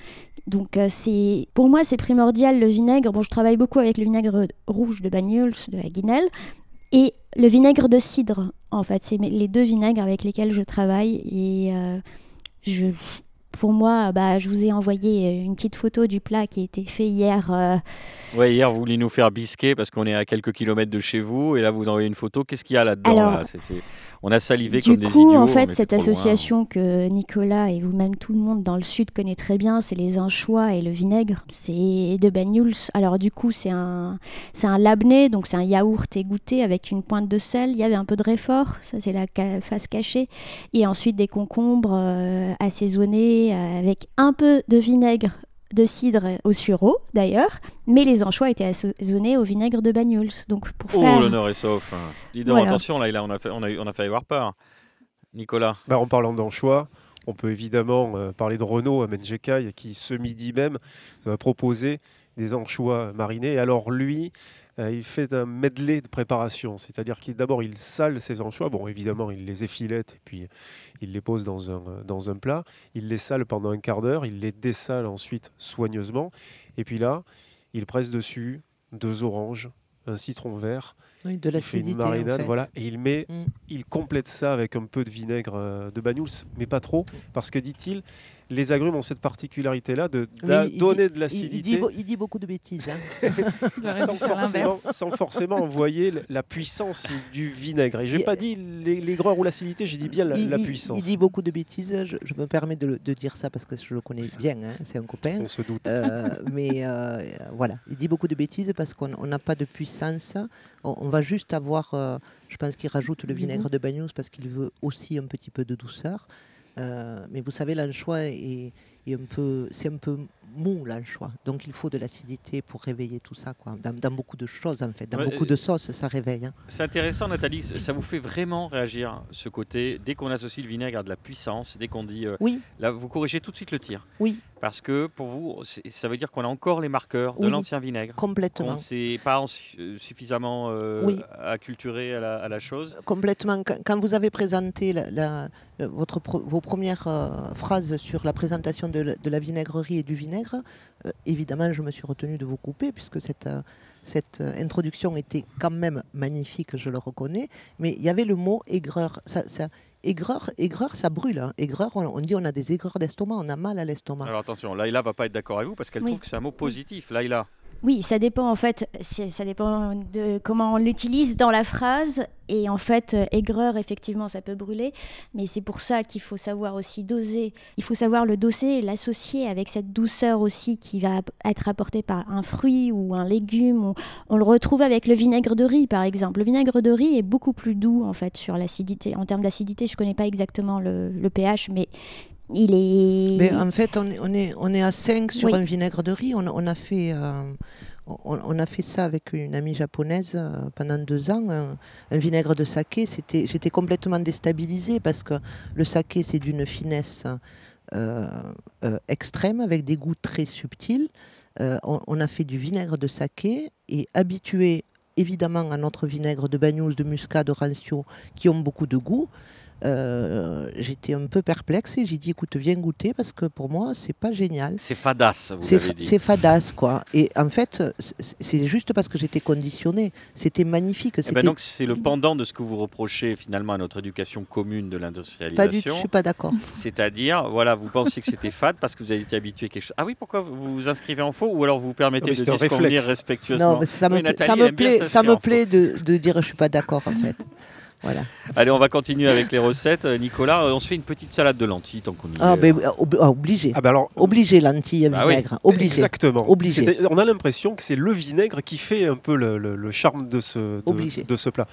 Donc euh, c'est pour moi c'est primordial le vinaigre. Bon, je travaille beaucoup avec le vinaigre rouge de Banyuls, de la Guinelle, et le vinaigre de cidre. En fait, c'est les deux vinaigres avec lesquels je travaille et je pour moi, bah, je vous ai envoyé euh, une petite photo du plat qui a été fait hier. euh,
Ouais, hier, vous vouliez nous faire bisquer parce qu'on est à quelques kilomètres de chez vous. Et là, vous envoyez une photo. Qu'est-ce qu'il y a là-dedans
Alors,
là? On a salivé
Du
comme des
coup,
idiots.
en fait, cette
loin.
association que Nicolas et vous-même tout le monde dans le sud connaît très bien, c'est les anchois et le vinaigre. C'est de Banyuls. Alors du coup, c'est un, c'est un labné, donc c'est un yaourt égoutté avec une pointe de sel. Il y avait un peu de réfort, ça c'est la face cachée, et ensuite des concombres euh, assaisonnés euh, avec un peu de vinaigre de cidre au sureau d'ailleurs, mais les anchois étaient assaisonnés au vinaigre de Banyuls. Donc pour
Oh,
faire
l'honneur est sauf. Dis donc,
Voilà.
attention, là, là, on a, fait, on, a, eu- on a failli avoir peur. Nicolas.
Bah, en parlant d'anchois, on peut évidemment euh, parler de Renaud à Menjekai qui ce midi même va proposer des anchois marinés. Alors lui, euh, il fait un medley de préparation, c'est-à-dire qu'il d'abord il sale ses anchois. Bon, évidemment, il les effilette et puis il les pose dans un, euh, dans un plat. Il les sale pendant un quart d'heure, il les dessale ensuite soigneusement. Et puis là, il presse dessus deux oranges, un citron vert,
Oui, de
il fait une
en
marinade,
fait.
voilà, et il met,
Mm.
il complète ça avec un peu de vinaigre euh, de Banyuls, mais pas trop, parce que dit-il, les agrumes ont cette particularité-là de
Oui,
d'a-
il
donner
dit-
de l'acidité
il dit, beau- il dit beaucoup de bêtises. hein.
Sans forcément, sans forcément envoyer la puissance du vinaigre. Et j'ai
Il-
pas dit l'ai- l'aigreur ou l'acidité, j'ai dit bien la,
il,
la
il-
puissance.
il dit beaucoup de bêtises. Je, je me permets de, le- de dire ça parce que je le connais bien. hein, C'est un copain.
On se doute.
Euh, mais euh, voilà, il dit beaucoup de bêtises parce qu'on on n'a pas de puissance. On, on va juste avoir, euh, je pense qu'il rajoute le
Du
vinaigre de Bagnous parce qu'il veut aussi un petit peu de douceur. Euh, mais vous savez, l'anchois est, est un peu, c'est un peu mou l'anchois, donc il faut de l'acidité pour réveiller tout ça, quoi. Dans, dans beaucoup de choses en fait, dans
Ouais,
beaucoup de sauces, ça réveille. hein.
C'est intéressant, Nathalie. Ça vous fait vraiment réagir ce côté dès qu'on associe le vinaigre à de la puissance, dès qu'on dit euh,
Oui,
là, vous corrigez tout de suite le tir.
oui,
Parce que pour vous, ça veut dire qu'on a encore les marqueurs de
Oui.
l'ancien vinaigre.
complètement.
On ne s'est pas euh, suffisamment euh,
Oui.
acculturé à la, à la chose.
Complètement. Quand, vous avez présenté la- la- votre vos premières euh, phrases sur la présentation de, de la vinaigrerie et du vinaigre, euh, évidemment, je me suis retenu de vous couper puisque cette, euh, cette euh, introduction était quand même magnifique, je le reconnais. Mais il y avait le mot aigreur. Ça, ça- aigreur, aigreur, ça brûle. hein. Aigreur, on, on dit on a des aigreurs d'estomac, on a mal à l'estomac.
Alors attention, Laïla va pas être d'accord avec vous parce qu'elle
Oui.
trouve que c'est un mot positif. Laïla.
Oui, ça dépend en fait, ça dépend de comment on l'utilise dans la phrase. Et en fait, euh, aigreur, effectivement, ça peut brûler, mais c'est pour ça qu'il faut savoir aussi doser. Il faut savoir le doser et l'associer avec cette douceur aussi qui va être apportée par un fruit ou un légume. On le retrouve avec le vinaigre de riz, par exemple. Le vinaigre de riz est beaucoup plus doux en fait sur l'acidité. En termes d'acidité, je connais pas exactement le, le pH, mais il est.
Mais en fait, on est, on est, on est à 5 sur
Oui.
un vinaigre de riz. On, on a fait, euh, on, a fait ça avec une amie japonaise euh, pendant deux ans. Un, un vinaigre de saké, c'était, j'étais complètement déstabilisée parce que le saké, c'est d'une finesse euh, euh, extrême avec des goûts très subtils. Euh, on, on a fait du vinaigre de saké et habitué évidemment à notre vinaigre de bagnous, de muscat, de rancio qui ont beaucoup de goût. Euh, j'étais un peu perplexe et j'ai dit écoute viens goûter parce que pour moi c'est pas génial
C'est fadasse, vous
c'est
l'avez dit.
c'est fadasse quoi et en fait c'est- juste parce que j'étais conditionnée c'était magnifique
Eh ben donc c'est le pendant de ce que vous reprochez finalement à notre éducation commune de
pas du tout je
l'industrialisation.
suis pas d'accord
C'est-à-dire, voilà, vous pensiez que c'était fade parce que vous avez été habitué à quelque chose. Ah oui, pourquoi vous vous inscrivez en faux ou alors vous vous permettez
oui,
de disconvenir respectueusement
non mais ça me,
Oui, Nathalie,
ça me plaît ça me plaît de, de dire je suis pas d'accord en fait voilà
Allez, on va continuer avec les recettes. Euh, Nicolas, euh, on se fait une petite salade de lentilles tant qu'on y
ah,
est.
ben, ob- ah, obligé
Ah ben alors,
obligé lentilles
Bah oui.
vinaigre obligé
Exactement.
Obligé.
On a l'impression que c'est le vinaigre qui fait un peu le, le- le charme de ce, de, ce plat.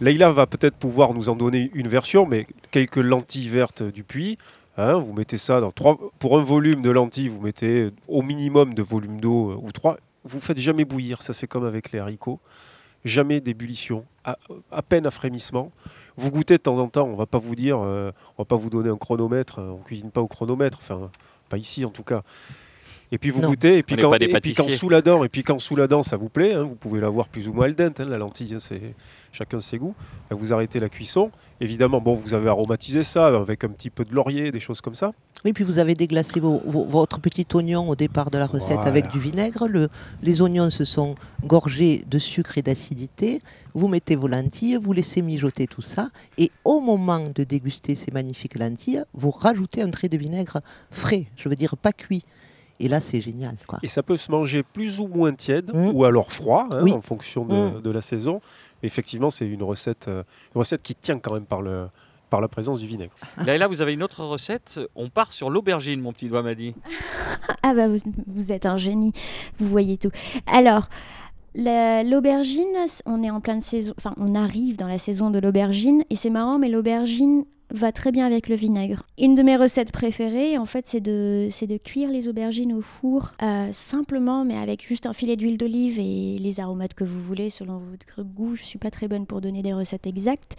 Leïla va peut-être pouvoir nous en donner une version, mais quelques lentilles vertes du puits. hein, vous mettez ça dans trois. Pour un volume de lentilles, vous mettez au minimum de volume d'eau euh, ou trois. Vous faites jamais bouillir. Ça, c'est comme avec les haricots. Jamais d'ébullition. À, peine à frémissement. Vous goûtez de temps en temps. On va pas vous dire. euh, on va pas vous donner un chronomètre. euh, On cuisine pas au chronomètre. Enfin, pas ici en tout cas. Et puis vous
Non.
goûtez, et puis, quand, et puis sous la dent, et puis quand sous la dent ça vous plaît, hein, vous pouvez l'avoir plus ou moins al dente, hein, la lentille, hein, c'est chacun ses goûts. Ben, vous arrêtez la cuisson. Évidemment, bon, vous avez aromatisé ça avec un petit peu de laurier, des choses comme ça.
Oui, puis vous avez déglacé vos- vos- votre petit oignon au départ de la recette
Voilà.
avec du vinaigre. Le- les oignons se sont gorgés de sucre et d'acidité. Vous mettez vos lentilles, vous laissez mijoter tout ça. Et au moment de déguster ces magnifiques lentilles, vous rajoutez un trait de vinaigre frais, je veux dire pas cuit. Et là, c'est génial. Quoi.
Et ça peut se manger plus ou moins tiède,
Mm.
ou alors froid, hein,
Oui.
en fonction de,
Mm.
de la saison. Mais effectivement, c'est une recette, euh, une recette qui tient quand même par, le, par la présence du vinaigre.
Là, là, vous avez une autre recette. On part sur l'aubergine, mon petit doigt m'a dit.
Ah bah vous, vous êtes un génie, vous voyez tout. Alors, la- l'aubergine, on est en pleine saison, enfin on arrive dans la saison de l'aubergine et c'est marrant, mais l'aubergine va très bien avec le vinaigre. Une de mes recettes préférées, en fait, c'est de, c'est de cuire les aubergines au four euh, simplement, mais avec juste un filet d'huile d'olive et les aromates que vous voulez selon votre goût. Je suis pas très bonne pour donner des recettes exactes.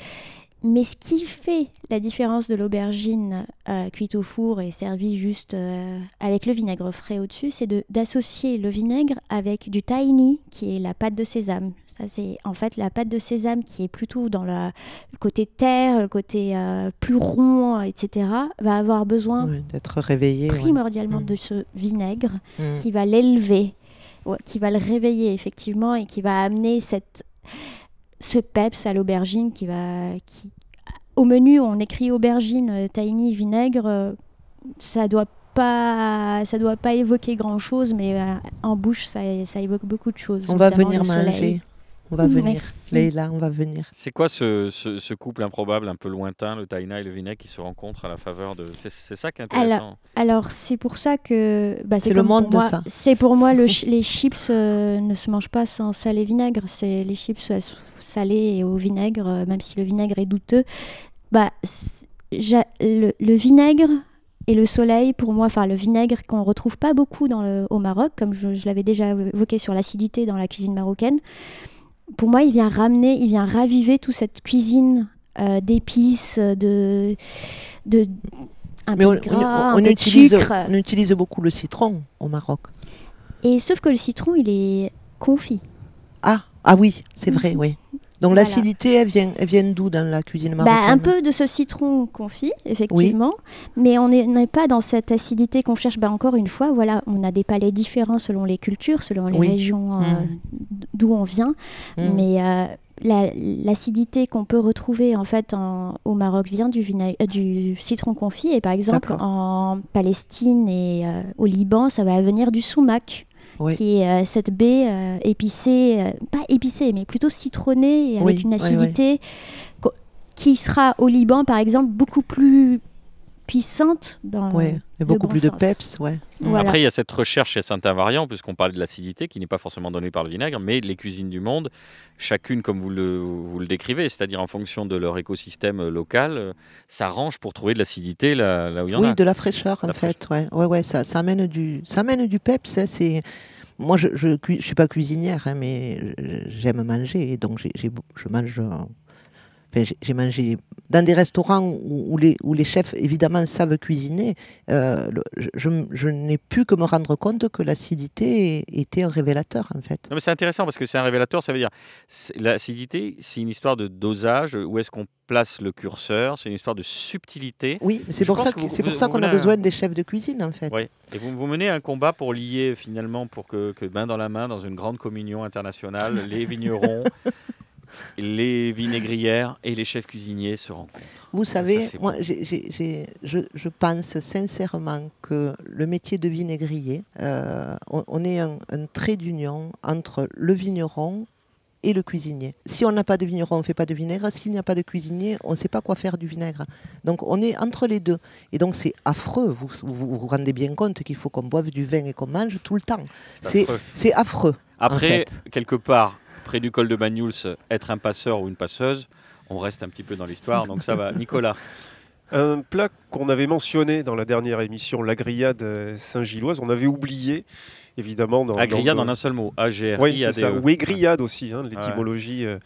Mais ce qui fait la différence de l'aubergine euh, cuite au four et servie juste euh, avec le vinaigre frais au-dessus, c'est d'associer le vinaigre avec du tahini, qui est la pâte de sésame. Ça, c'est en fait la pâte de sésame qui est plutôt dans la- le côté terre, le côté euh, plus rond, etc., va avoir besoin
D'être réveillé.
primordialement
Mm.
de ce vinaigre
Mm.
qui va l'élever, qui va le réveiller effectivement et qui va amener cette, ce peps à l'aubergine qui va... Qui, au menu, on écrit aubergine, euh, tahini, vinaigre. euh, ça doit pas, ça doit pas évoquer grand chose, mais euh, en bouche, ça, ça évoque beaucoup de choses.
On va venir manger. On va venir.
Merci.
Leïla, on va venir.
C'est quoi ce, ce- ce couple improbable, un peu lointain, le taïna et le vinaigre, qui se rencontrent à la faveur de. C'est c'est ça qui est intéressant.
Alors c'est pour ça que bah,
C'est
c'est
le monde
pour
de
moi.
ça.
C'est pour moi le les chips euh, ne se mangent pas sans sel et vinaigre. C'est les chips salées et au vinaigre, euh, même si le vinaigre est douteux. Bah le, le vinaigre et le soleil pour moi, enfin le vinaigre qu'on retrouve pas beaucoup dans le- au Maroc, comme je, je l'avais déjà évoqué sur l'acidité dans la cuisine marocaine. Pour moi, il vient ramener, il vient raviver toute cette cuisine euh, d'épices, de de un
Mais
peu
on,
de gras,
on
un peu de
utilise,
sucre.
on utilise beaucoup le citron au Maroc.
Et sauf que le citron, il est confit.
Ah, ah oui, c'est vrai, oui. Donc
Voilà.
l'acidité, elle vient, elle vient d'où dans la cuisine
Bah,
marocaine
un peu de ce citron confit, effectivement. Mais on n'est pas dans cette acidité qu'on cherche. Bah, encore une fois, voilà, on a des palais différents selon les cultures, selon les
Oui.
régions euh,
Mm.
d'où on vient.
Mm.
Mais euh, la- l'acidité qu'on peut retrouver en fait en- au Maroc vient du, euh, du citron confit. Et par exemple, en Palestine et euh, au Liban, ça va venir du sumac.
Oui.
qui est euh, cette baie euh, épicée, euh, pas épicée, mais plutôt citronnée, et avec
Oui,
une
oui, oui.
acidité qui sera au Liban, par exemple, beaucoup plus puissante dans
Ouais, et beaucoup
bon
plus de peps, ouais.
Voilà.
Après, il y a cette recherche et cet invariant, puisqu'on parle de l'acidité, qui n'est pas forcément donnée par le vinaigre, mais les cuisines du monde, chacune comme vous le, vous le décrivez, c'est-à-dire en fonction de leur écosystème local, s'arrange pour trouver de l'acidité là, là où il y en
Oui,
a.
de la fraîcheur en
La
fait. Ouais, ouais, ouais, ça, ça amène du, ça amène du peps. hein, c'est, moi, je, je suis pas cuisinière, hein, mais je- j'aime manger, donc je mange. J'ai- mangé dans des restaurants où, où les, où les chefs évidemment savent cuisiner. euh, le- je, je- n'ai pu que me rendre compte que l'acidité était un révélateur en fait.
Non, mais c'est intéressant parce que c'est un révélateur, ça veut dire l'acidité, c'est une histoire de dosage, où est-ce qu'on place le curseur, c'est une histoire de subtilité.
Oui, c'est pour ça,
que
que-
vous-
c'est pour ça qu'on a besoin des chefs de cuisine en fait.
Ouais. Et vous, vous menez un combat pour lier finalement, pour que, que main dans la main, dans une grande communion internationale, les vignerons, les vinaigrières et les chefs cuisiniers se rencontrent.
Vous savez, moi, je, je pense sincèrement que le métier de vinaigrier, euh, on, on est un, un trait d'union entre le vigneron et le cuisinier. Si on n'a pas de vigneron, on ne fait pas de vinaigre. S'il n'y a pas de cuisinier, on ne sait pas quoi faire du vinaigre. Donc on est entre les deux. Et donc c'est affreux. Vous, vous vous rendez bien compte qu'il faut qu'on boive du vin et qu'on mange tout le temps. C'est
affreux. Après,
fait.
quelque part, près du col de Banyuls, être un passeur ou une passeuse, on reste un petit peu dans l'histoire, donc ça va. Nicolas,
Un plat qu'on avait mentionné dans la dernière émission, la grillade euh, Saint-Gilloise, on avait oublié, évidemment. Dans,
la grillade
dans
en un seul mot, A G R
Oui,
I A D. E.
Ou grillade aussi, hein, l'étymologie euh, euh,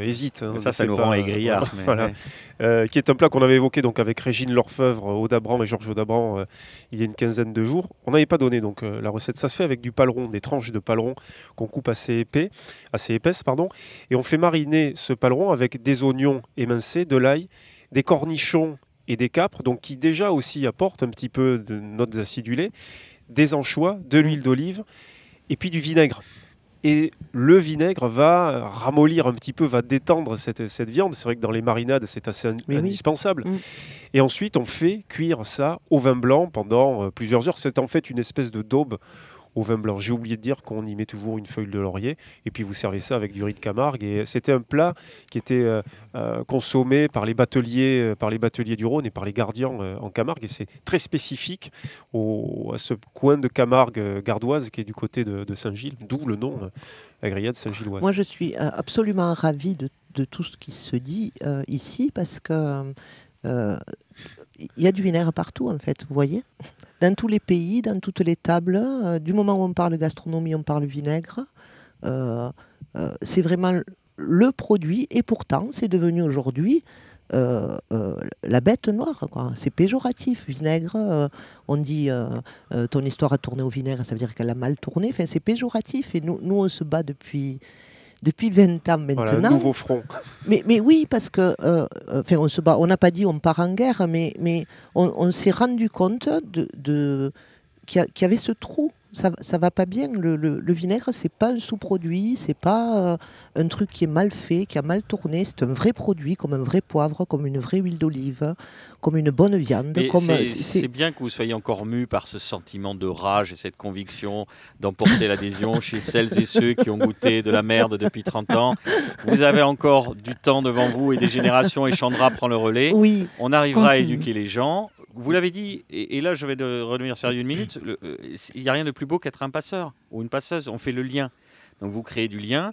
hésite. hein,
Ça, ça nous rend
euh,
aigriards.
voilà,
mais
voilà.
ouais.
Euh, qui est un plat qu'on avait évoqué donc avec Régine Lorfeuvre, Audabran et Georges Audabran euh, il y a une quinzaine de jours. On n'avait pas donné donc euh, la recette. Ça se fait avec du paleron, des tranches de paleron qu'on coupe assez épais, assez épaisses pardon, et on fait mariner ce paleron avec des oignons émincés, de l'ail, des cornichons et des capres, donc qui déjà aussi apportent un petit peu de notes acidulées, des anchois, de l'huile d'olive et puis du vinaigre. Et le vinaigre va ramollir un petit peu, va détendre cette, cette viande. C'est vrai que dans les marinades, c'est assez
Oui,
indispensable.
Mm.
Et ensuite, on fait cuire ça au vin blanc pendant euh, plusieurs heures. C'est en fait une espèce de daube au vin blanc. J'ai oublié de dire qu'on y met toujours une feuille de laurier. Et puis vous servez ça avec du riz de Camargue. Et c'était un plat qui était euh, euh, consommé par les bateliers, euh, par les bateliers du Rhône et par les gardiens euh, en Camargue. Et c'est très spécifique à ce coin de Camargue euh, gardoise qui est du côté de, Saint-Gilles, d'où le nom euh, la Saint-Gilloise.
Moi, je suis euh, absolument ravie de, tout ce qui se dit euh, ici parce que euh, il y a du vinaigre partout, en fait, vous voyez? Dans tous les pays, dans toutes les tables, euh, du moment où on parle gastronomie, on parle vinaigre. Euh, euh, c'est vraiment le produit et pourtant, c'est devenu aujourd'hui la bête noire. C'est péjoratif, vinaigre. on dit ton histoire a tourné au vinaigre, ça veut dire qu'elle a mal tourné. Enfin, c'est péjoratif et nous, nous, on se bat depuis, depuis 20 ans maintenant.
Voilà, un nouveau front.
Mais, mais oui, parce que, euh, enfin, on se bat. On n'a pas dit on part en guerre, mais, mais on, on s'est rendu compte de, de- qu'il y, a- qu'il y avait ce trou ça, ça va pas bien. Le, le- le vinaigre, c'est pas un sous-produit, c'est pas euh, un truc qui est mal fait, qui a mal tourné. C'est un vrai produit, comme un vrai poivre, comme une vraie huile d'olive, comme une bonne viande. Comme,
c'est- bien que vous soyez encore mu par ce sentiment de rage et cette conviction d'emporter l'adhésion chez celles et ceux qui ont goûté de la merde depuis 30 ans. Vous avez encore du temps devant vous et des générations et Chandra prend le relais.
Oui,
On arrivera à éduquer les gens. Vous l'avez dit, et, et là je vais de redevenir sérieux une minute, le- euh, il n'y a rien de plus beau qu'être un passeur ou une passeuse. On fait le lien. Donc vous créez du lien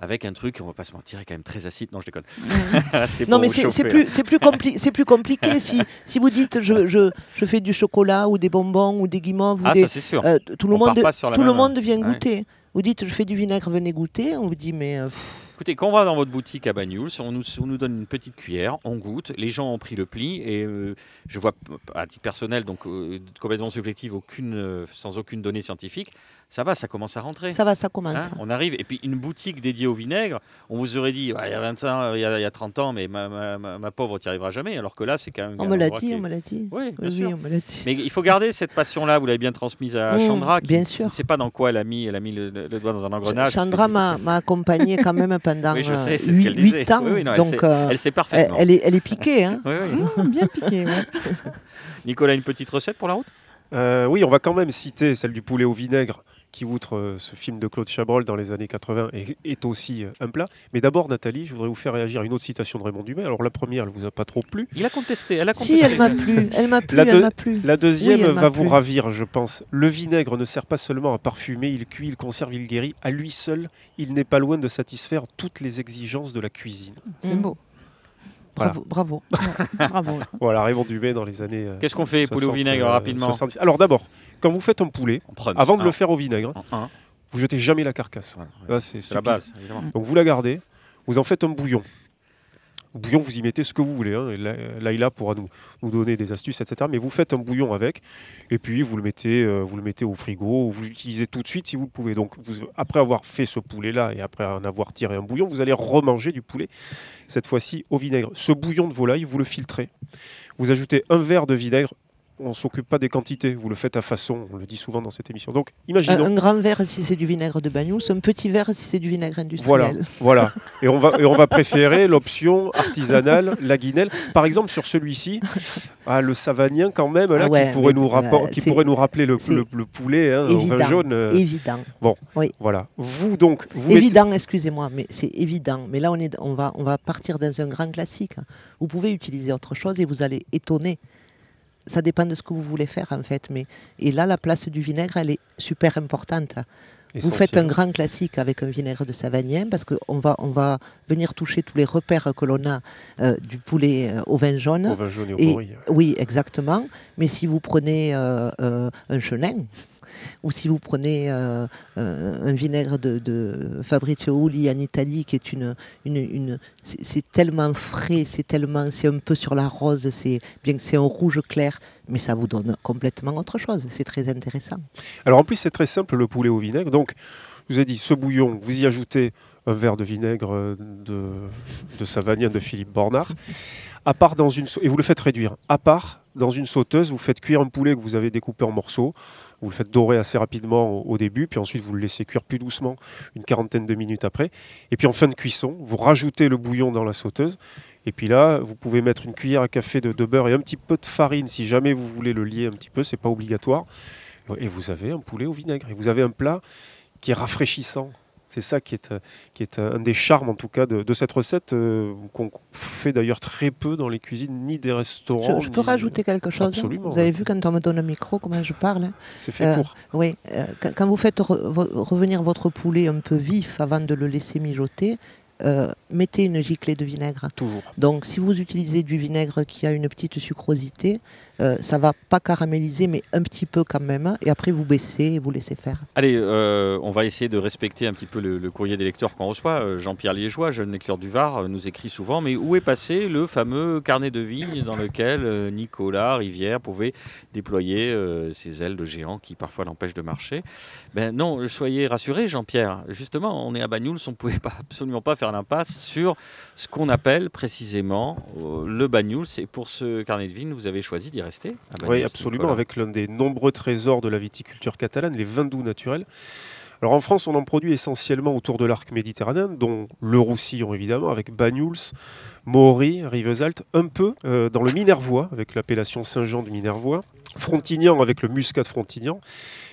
avec un truc, on va pas se mentir, est quand même très acide. Non, je déconne. C'était
Non, mais
vous
c'est plus, c'est plus, compli- plus compliqué. si, si vous dites je, je, je fais du chocolat ou des bonbons ou des guimauves, ou
Ah,
des,
ça c'est sûr.
euh, tout le
On
monde, tout le
même-
monde vient
Ouais.
goûter. Vous dites je fais du vinaigre, venez goûter. On vous dit mais euh, pff,
Écoutez, quand on va dans votre boutique à Banyuls, on nous, on nous donne une petite cuillère, on goûte, les gens ont pris le pli et euh, je vois à titre personnel, donc euh, complètement subjectif, aucune, euh, sans aucune donnée scientifique, ça va, ça commence à rentrer.
ça va, ça commence.
Hein, on arrive, et puis une boutique dédiée au vinaigre, on vous aurait dit, il y a 20 ans, il y a, il y a 30 ans, mais ma, ma, ma- ma pauvre, tu n'y arriveras jamais, alors que là, c'est quand même.
on
un
me l'a dit, on me l'a dit.
Oui, bien
Oui,
sûr.
on me l'a dit.
Mais il faut garder cette passion-là, vous l'avez bien transmise à
Mmh,
Chandra, qui,
bien sûr.
ne sait pas dans quoi elle a mis, elle a mis le, le doigt dans un engrenage.
Chandra m'a m'a accompagné quand même pendant
Oui, je
euh,
sais, c'est ce qu'elle
8,
disait.
ans.
Oui, oui, non, elle
donc
sait-
euh,
Elle sait parfaitement.
elle est, elle est piquée. Hein.
Oui, oui.
Non, bien piqué, ouais.
Nicolas, une petite recette pour la route?
Euh, oui, on va quand même citer celle du poulet au vinaigre, qui, outre euh, ce film de Claude Chabrol dans les années 80, est, est aussi euh, un plat. Mais d'abord, Nathalie, je voudrais vous faire réagir à une autre citation de Raymond Dumais. Alors, la première, elle vous a pas trop plu.
Il a contesté, elle a contesté.
Si, elle m'a plu. Elle m'a plu, plu.
La deuxième
Oui,
va vous
plu.
ravir, je pense. Le vinaigre ne sert pas seulement à parfumer, il cuit, il conserve, il guérit. À lui seul, il n'est pas loin de satisfaire toutes les exigences de la cuisine.
C'est
Mm.
beau.
Voilà.
Bravo, bravo.
Bravo.
Voilà, Raymond Dumais dans les années. euh,
Qu'est-ce qu'on fait, poulet au
60,
vinaigre,
euh,
rapidement
70. Alors d'abord, quand vous faites un poulet,
prend
avant de
un,
le faire au vinaigre,
un, un.
vous jetez jamais la carcasse.
Ouais.
C'est
la base, évidemment.
Donc vous la gardez, vous en faites un bouillon. Bouillon, vous y mettez ce que vous voulez. Hein. Laïla pourra nous, donner des astuces, etc. Mais vous faites un bouillon avec, et puis vous le mettez, euh, vous le mettez au frigo, ou vous l'utilisez tout de suite si vous le pouvez. Donc après avoir fait ce poulet-là et après en avoir tiré un bouillon, vous allez remanger du poulet, cette fois-ci au vinaigre. Ce bouillon de volaille, vous le filtrez. Vous ajoutez un verre de vinaigre. On ne s'occupe pas des quantités, vous le faites à façon, on le dit souvent dans cette émission. Donc
Un,
imaginons.
un grand verre si c'est du vinaigre de Bagnous, un petit verre si c'est du vinaigre
Voilà,
industriel.
voilà. Et on va, et on va préférer l'option artisanale, la guinelle. Par exemple, sur celui-ci, ah, le savagnin quand même, là,
Ah ouais,
qui, pourrait nous, qui pourrait nous rappeler le, le- le poulet hein, au vin
évident,
jaune. euh,
Évident.
voilà. Vous donc, vous mettez-
Évident, excusez-moi, mais c'est évident. Mais là, on, est, on, va, on va partir dans un grand classique. Vous pouvez utiliser autre chose et vous allez étonner. Ça dépend de ce que vous voulez faire, en fait. Mais, et là, la place du vinaigre, elle est super importante. Vous faites un grand classique avec un vinaigre de Savagnin parce qu'on va, on va venir toucher tous les repères que l'on a euh, du poulet euh, au vin jaune.
Au vin jaune et au
Et-. Oui, exactement. Mais si vous prenez euh, un chenin, ou si vous prenez euh, euh, un vinaigre de, Fabrizio Uli en Italie, qui est une, une, c'est tellement frais, c'est tellement, c'est un peu sur la rose, c'est bien que c'est un rouge clair, mais ça vous donne complètement autre chose. C'est très intéressant.
Alors en plus, c'est très simple le poulet au vinaigre. Donc, je vous ai dit, ce bouillon, vous y ajoutez un verre de vinaigre de, de Savagnin de Philippe Bornard. À part dans une et vous le faites réduire. À part dans une sauteuse, vous faites cuire un poulet que vous avez découpé en morceaux. Vous le faites dorer assez rapidement au, début, puis ensuite vous le laissez cuire plus doucement une quarantaine de minutes après. Et puis en fin de cuisson, vous rajoutez le bouillon dans la sauteuse. Et puis là, vous pouvez mettre une cuillère à café de, beurre et un petit peu de farine si jamais vous voulez le lier un petit peu, c'est pas obligatoire. Et vous avez un poulet au vinaigre. Et vous avez un plat qui est rafraîchissant. C'est ça qui est, euh, qui est un des charmes, en tout cas, de, de cette recette euh, qu'on fait d'ailleurs très peu dans les cuisines, ni des restaurants.
Je, je peux
ni-
rajouter quelque chose
Absolument,
Vous avez
ouais.
vu quand on me donne un micro, comment je parle hein
C'est fait
Euh,
pour.
Oui, euh, quand, quand vous faites re- revenir votre poulet un peu vif avant de le laisser mijoter, euh, mettez une giclée de vinaigre.
Toujours.
Donc, si vous utilisez du vinaigre qui a une petite sucrosité, euh, ça va pas caraméliser, mais un petit peu quand même. Et après, vous baissez et vous laissez faire.
Allez, euh, on va essayer de respecter un petit peu le, courrier des lecteurs qu'on reçoit. Euh, Jean-Pierre Liégeois, jeune lecteur du Var, nous écrit souvent Mais où est passé le fameux carnet de vigne dans lequel Nicolas Rivière pouvait déployer ses ailes de géant qui parfois l'empêchent de marcher? Ben non, soyez rassurés, Jean-Pierre. Justement, on est à Banyuls, on ne pouvait absolument pas faire l'impasse sur ce qu'on appelle précisément euh, le Banyuls. Et pour ce carnet de vignes, vous avez choisi d'y rester
Oui, absolument, avec l'un des nombreux trésors de la viticulture catalane, les vins doux naturels. Alors en France, on en produit essentiellement autour de l'arc méditerranéen, dont le Roussillon évidemment, avec Banyuls, Maury, Rivesaltes, un peu euh, dans le Minervois, avec l'appellation Saint-Jean du Minervois, Frontignan avec le Muscat de Frontignan,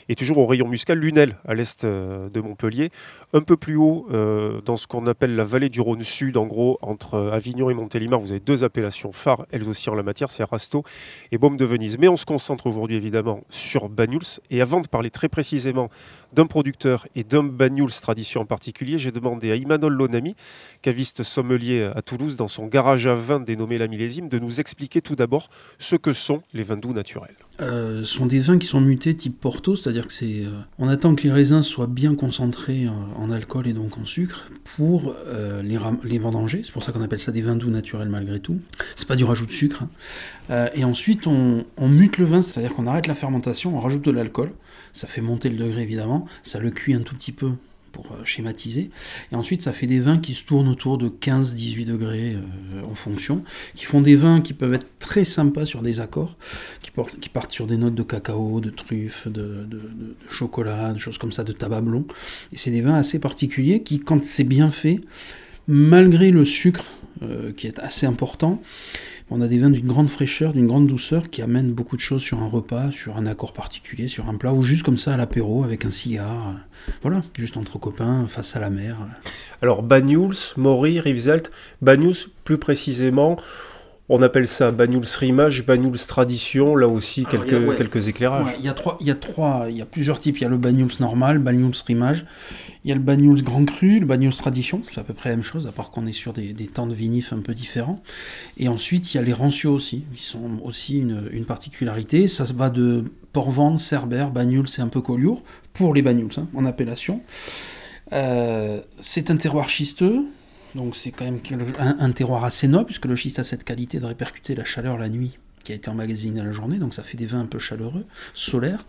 et toujours au rayon muscal, Lunel, à l'est euh, de Montpellier, un peu plus haut euh, dans ce qu'on appelle la vallée du Rhône Sud, en gros, entre euh, Avignon et Montélimar, vous avez deux appellations phares, elles aussi en la matière, c'est Rasto et Baume de Venise. Mais on se concentre aujourd'hui évidemment sur Banyuls, et avant de parler très précisément d'un producteur et d'un Banyuls tradition en particulier, j'ai demandé à Imanol Lonami, caviste sommelier à Toulouse, dans son garage à vin dénommé la millésime, de nous expliquer tout d'abord ce que sont les vins doux naturels.
Ce sont des vins qui sont mutés type Porto, c'est-à-dire que c'est, euh, on attend que les raisins soient bien concentrés en, alcool et donc en sucre pour euh, les, vendanger. C'est pour ça qu'on appelle ça des vins doux naturels malgré tout. C'est pas du rajout de sucre. Hein. Euh, et ensuite, on, mute le vin, c'est-à-dire qu'on arrête la fermentation, on rajoute de l'alcool. Ça fait monter le degré évidemment, ça le cuit un tout petit peu pour euh, schématiser. Et ensuite, ça fait des vins qui se tournent autour de 15-18 degrés euh, en fonction, qui font des vins qui peuvent être très sympas sur des accords, qui, portent, qui partent sur des notes de cacao, de truffes, de, chocolat, de choses comme ça, de tabac blond. Et c'est des vins assez particuliers qui, quand c'est bien fait, malgré le sucre euh, qui est assez important, on a des vins d'une grande fraîcheur, d'une grande douceur qui amènent beaucoup de choses sur un repas, sur un accord particulier, sur un plat, ou juste comme ça à l'apéro avec un cigare. Voilà, juste entre copains, face à la mer.
Alors Banyuls, Maury, Rivesalt, Banyuls plus précisément, on appelle ça Banyuls Rimage, Banyuls Tradition, là aussi quelques, quelques éclairages.
il, y a trois, il, y a trois, il y a plusieurs types. Il y a le Banyuls normal, Banyuls Rimage, il y a le Banyuls Grand Cru, le Banyuls Tradition, c'est à peu près la même chose, à part qu'on est sur des, temps de vinif un peu différents. Et ensuite, il y a les Rancios aussi, qui sont aussi une, particularité. Ça se va de Port-Vente, Cerbère, Banyuls et un peu Collioure, pour les Banyuls, hein, en appellation. Euh, c'est un terroir schisteux, donc c'est quand même un, terroir assez noble, puisque le schiste a cette qualité de répercuter la chaleur la nuit qui a été emmagasinée la journée, donc ça fait des vins un peu chaleureux, solaires.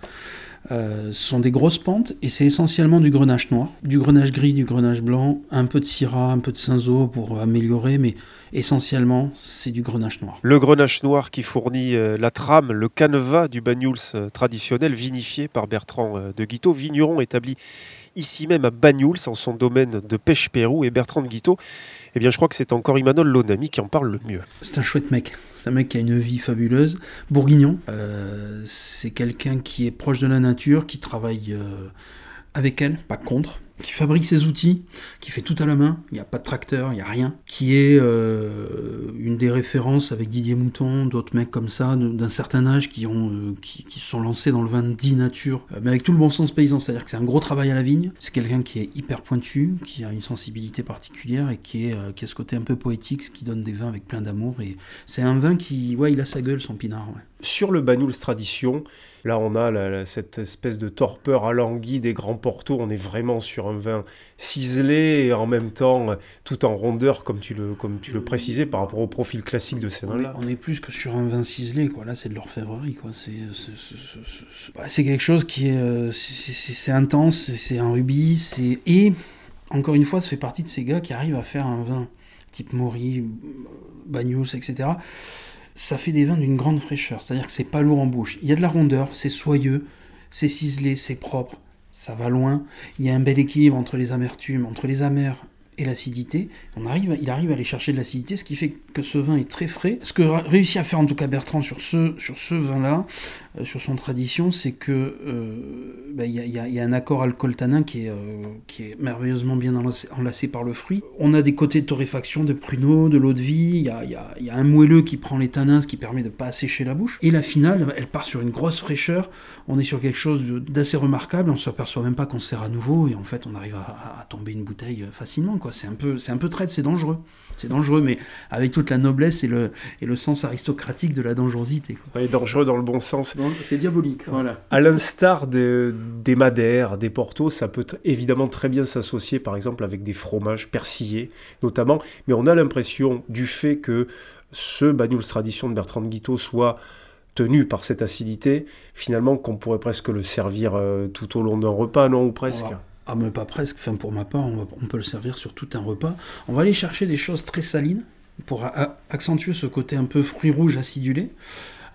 Euh, ce sont des grosses pentes et c'est essentiellement du grenache noir, du grenache gris, du grenache blanc, un peu de syrah, un peu de cinsault pour améliorer, mais essentiellement c'est du grenache noir.
Le grenache noir qui fournit euh, la trame, le canevas du Banyuls euh, traditionnel vinifié par Bertrand de Guiteau, vigneron établi ici même à Banyuls, en son domaine de pêche-pérou, et Bertrand Guiteau, eh bien je crois que c'est encore Imanol Lonami qui en parle le mieux.
C'est un chouette mec, c'est un mec qui a une vie fabuleuse, bourguignon, euh, c'est quelqu'un qui est proche de la nature, qui travaille euh, avec elle, pas contre, qui fabrique ses outils, qui fait tout à la main, il n'y a pas de tracteur, il n'y a rien, qui est euh, une des références avec Didier Mouton, d'autres mecs comme ça, d'un certain âge, qui, ont, euh, qui, sont lancés dans le vin dit nature, euh, mais avec tout le bon sens paysan, c'est-à-dire que c'est un gros travail à la vigne, c'est quelqu'un qui est hyper pointu, qui a une sensibilité particulière et qui, est, qui a ce côté un peu poétique, qui donne des vins avec plein d'amour, et c'est un vin qui, ouais, il a sa gueule, son pinard, ouais.
Sur le Banyuls Tradition, là on a cette espèce de torpeur alanguie des grands portos, on est vraiment sur un vin ciselé et en même temps tout en rondeur comme tu le, comme tu le précisais par rapport au profil classique de ces vins-là.
On est plus que sur un vin ciselé, quoi. là c'est de l'orfèvrerie. Quoi. C'est, bah, quelque chose qui est, euh, c'est, intense, c'est un rubis, et encore une fois ça fait partie de ces gars qui arrivent à faire un vin type Maury, Banyuls, etc ça fait des vins d'une grande fraîcheur, c'est-à-dire que c'est pas lourd en bouche. Il y a de la rondeur, c'est soyeux, c'est ciselé, c'est propre, ça va loin. Il y a un bel équilibre entre les amertumes, entre les amers l'acidité. On arrive, il arrive à aller chercher de l'acidité, ce qui fait que ce vin est très frais. Ce que réussit à faire en tout cas Bertrand sur ce, sur ce vin-là, euh, sur son tradition, c'est que euh, bah, il y, a un accord alcool-tanin qui, est euh, qui est merveilleusement bien enlacé, par le fruit. On a des côtés de torréfaction, de pruneau, de l'eau de vie. Il y a, un moelleux qui prend les tanins, ce qui permet de ne pas assécher la bouche. Et la finale, elle part sur une grosse fraîcheur. On est sur quelque chose d'assez remarquable. On se s'aperçoit même pas qu'on sert à nouveau et en fait, on arrive à, tomber une bouteille facilement. C'est un peu, c'est un peu traite, c'est dangereux. C'est dangereux, mais avec toute la noblesse et le, et le sens aristocratique de la dangerosité.
Quoi. dangereux dans le bon sens.
C'est diabolique. Voilà.
À l'instar des, des madères, des portos, ça peut évidemment très bien s'associer, par exemple, avec des fromages persillés, notamment. Mais on a l'impression, du fait que ce Banyuls Tradition de Bertrand de Guiteau soit tenu par cette acidité, finalement qu'on pourrait presque le servir euh, tout au long d'un repas, non Ou presque
Ah, pas presque. Enfin, pour ma part, on, peut le servir sur tout un repas. On va aller chercher des choses très salines pour accentuer ce côté un peu fruits rouges acidulés.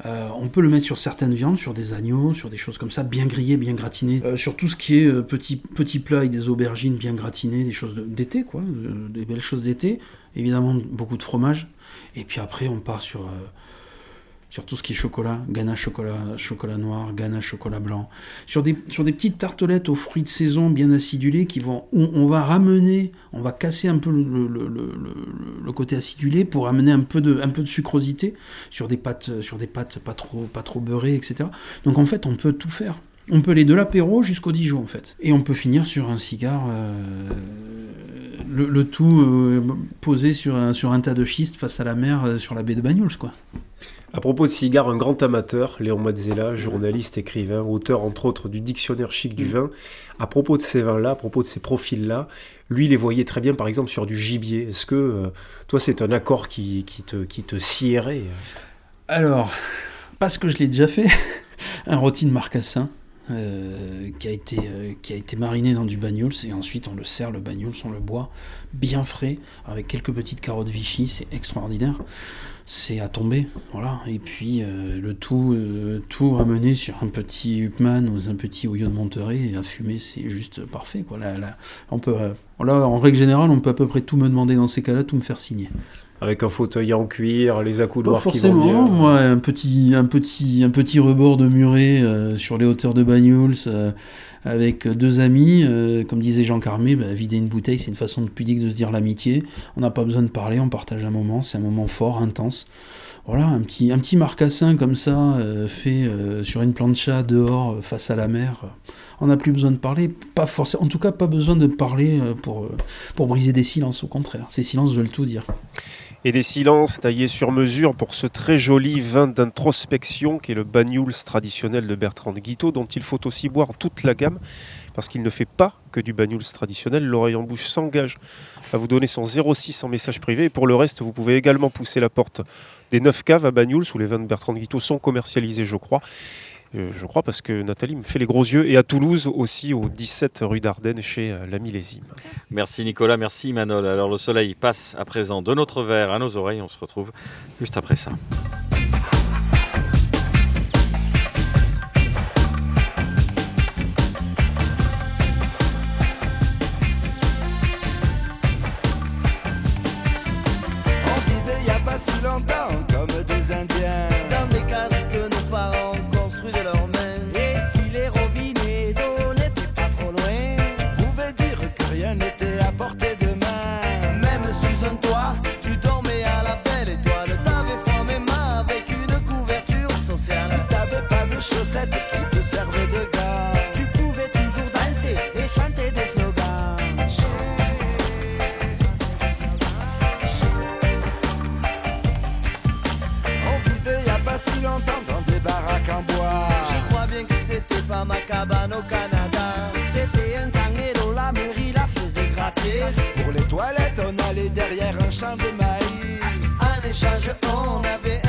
Euh, on peut le mettre sur certaines viandes, sur des agneaux, sur des choses comme ça, bien grillées, bien gratinées. Euh, sur tout ce qui est euh, petits petits plats avec des aubergines bien gratinées, des choses d'été, quoi, des belles choses d'été. Évidemment, beaucoup de fromage. Et puis après, on part sur, sur tout ce qui est chocolat, ganache chocolat, chocolat noir, ganache chocolat blanc. Sur des, sur des petites tartelettes aux fruits de saison bien acidulés qui vont, on va ramener, on va casser un peu le, le- côté acidulé pour amener un peu de, un peu de sucrosité sur des pâtes, sur des pâtes pas trop, pas trop beurrées, etc. Donc en fait, on peut tout faire. On peut aller de l'apéro jusqu'au Dijon en fait. Et on peut finir sur un cigare, euh, le, tout euh, posé sur un, sur un tas de schiste face à la mer euh, sur la baie de Banyuls quoi.
À propos de cigares, un grand amateur, Léon Mazzella, journaliste, écrivain, auteur entre autres du dictionnaire chic du vin. À propos de ces vins-là, à propos de ces profils-là, lui, il les voyait très bien, par exemple, sur du gibier. Est-ce que euh, toi, c'est un accord qui, qui te, qui te scierait
Alors, parce que je l'ai déjà fait, un rôti de marcassin euh, qui, a été, euh, qui a été mariné dans du bagnols et ensuite on le sert, le bagnols, on le boit bien frais avec quelques petites carottes Vichy, c'est extraordinaire. C'est à tomber, voilà. Et puis euh, le tout, euh, tout ramené sur un petit Hupman ou un petit Ouillon de Monterey et à fumer, c'est juste parfait, quoi. Là, là, on peut, euh, là, en règle générale, on peut à peu près tout me demander dans ces cas-là, tout me faire signer.
Avec un fauteuil en cuir, les
Pas
accoudoirs qui vont
forcément,
bien.
moi, un petit, un petit, un petit rebord de muret euh, sur les hauteurs de Banyuls euh, avec deux amis, euh, comme disait Jean Carmé, bah, vider une bouteille, c'est une façon pudique de se dire l'amitié. On n'a pas besoin de parler, on partage un moment, c'est un moment fort, intense. Voilà, un petit, un petit marcassin comme ça, fait sur une plancha dehors, face à la mer. On n'a plus besoin de parler, pas forcément, en tout cas pas besoin de parler pour, pour briser des silences, au contraire. Ces silences veulent tout dire.
Et des silences taillés sur mesure pour ce très joli vin d'introspection qui est le Banyuls traditionnel de Bertrand de Guiteau, dont il faut aussi boire toute la gamme, parce qu'il ne fait pas que du Banyuls traditionnel. L'oreille en bouche s'engage à vous donner son 06 en message privé. Et pour le reste, vous pouvez également pousser la porte des 9 caves à Banyuls, où les vins de Bertrand de Guiteau sont commercialisés, je crois. Euh, je crois parce que Nathalie me fait les gros yeux. Et à Toulouse aussi, au 17 rue d'Ardenne, chez euh, la Millésime.
Merci Nicolas, merci Manol. Alors le soleil passe à présent de notre verre à nos oreilles. On se retrouve juste après ça.
On allait derrière un champ de maïs. En échange, on avait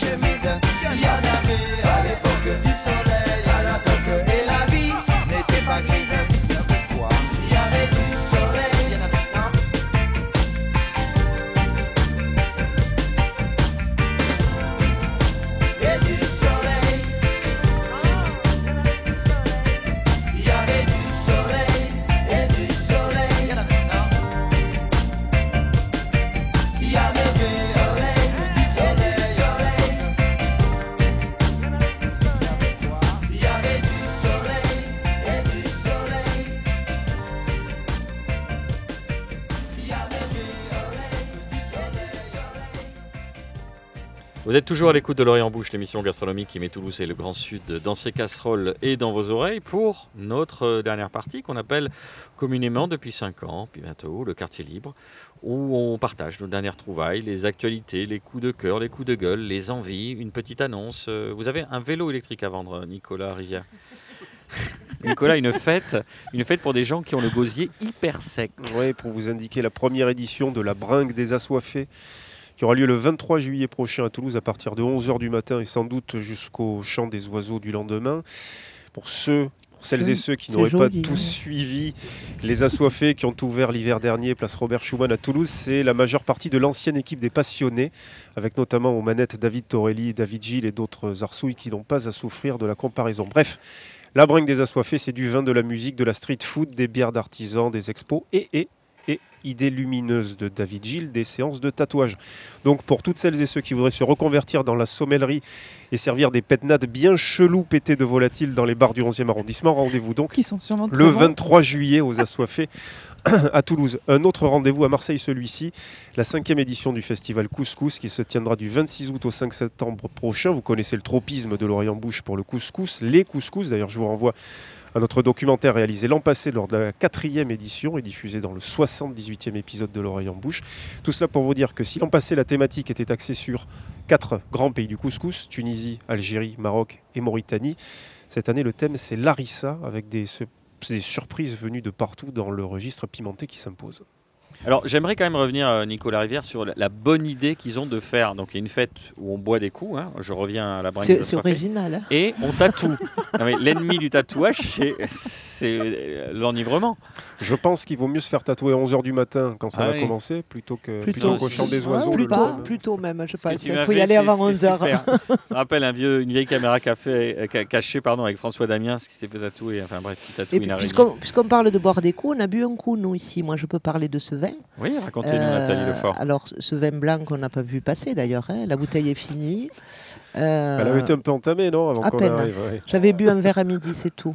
dans ma chemise. Vous
êtes toujours à l'écoute de L'Orient en Bouche, l'émission gastronomique qui met Toulouse et le Grand Sud dans ses casseroles et dans vos oreilles pour notre euh, dernière partie qu'on appelle communément depuis 5 ans, puis bientôt le quartier libre, où on partage nos dernières trouvailles, les actualités, les coups de cœur, les coups de gueule, les envies, une petite annonce. Euh, Vous avez un vélo électrique à vendre, Nicolas Rivière. Nicolas, une fête, une fête pour des gens qui ont le gosier hyper sec.
Oui, pour vous indiquer la première édition de la Bringue des Assoiffés qui aura lieu le 23 juillet prochain à Toulouse à partir de 11h du matin et sans doute jusqu'au chant des oiseaux du lendemain. Pour ceux, celles et ceux qui n'auraient pas tous suivi les Assoiffés qui ont ouvert l'hiver dernier, place Robert Schumann à Toulouse, c'est la majeure partie de l'ancienne équipe des passionnés, avec notamment aux manettes David Torelli, David Gilles et d'autres arsouilles qui n'ont pas à souffrir de la comparaison. Bref, la bringue des assoiffés, c'est du vin, de la musique, de la street food, des bières d'artisans, des expos et idées lumineuses de David Gilles, des séances de tatouage. Donc pour toutes celles et ceux qui voudraient se reconvertir dans la sommellerie et servir des pétnades bien chelous pétés de volatiles dans les bars du 11e arrondissement, rendez-vous donc
Qui sont sûrement
le
très bons.
23 juillet aux Assoiffés à Toulouse. Un autre rendez-vous à Marseille celui-ci, la cinquième édition du festival Couscous qui se tiendra du 26 août au 5 septembre prochain. Vous connaissez le tropisme de l'Orient Bouche pour le couscous, les couscous. D'ailleurs, je vous renvoie notre documentaire réalisé l'an passé lors de la quatrième édition et diffusé dans le 78e épisode de l'Oreille en Bouche. Tout cela pour vous dire que si l'an passé la thématique était axée sur quatre grands pays du couscous, Tunisie, Algérie, Maroc et Mauritanie, cette année le thème c'est l'harissa avec des surprises venues de partout dans le registre pimenté qui s'impose.
Alors j'aimerais quand même revenir, euh, Nicolas Rivière, sur la, bonne idée qu'ils ont de faire. Donc il y a une fête où on boit des coups, hein. je reviens à la bringue
C'est original. hein.
Et on tatoue. Non, mais L'ennemi du tatouage, c'est- euh, l'enivrement.
Je pense qu'il vaut mieux se faire tatouer à 11h du matin quand ça
Ah
va
oui.
commencer plutôt que
Plutôt.
plutôt qu'au chant des oiseaux. le
plutôt,
lendemain.
plutôt même, je pense. Il faut y aller avant
c'est
11h.
super. Ça rappelle un vieux, une vieille caméra café, ca- cachée pardon, avec François Damiens qui s'était fait tatouer. Enfin bref, qui tatoue
puisqu'on parle de boire des coups, on a bu un coup, nous, ici. Moi, je peux parler de ce vin.
Oui, racontez-nous
Euh,
Nathalie Lefort.
Alors, ce vin blanc qu'on n'a pas vu passer, d'ailleurs. hein, La bouteille est finie. Euh,
Elle avait été un peu entamée, non Avant
à peine.
arrive, ouais.
J'avais bu un verre à midi, c'est tout.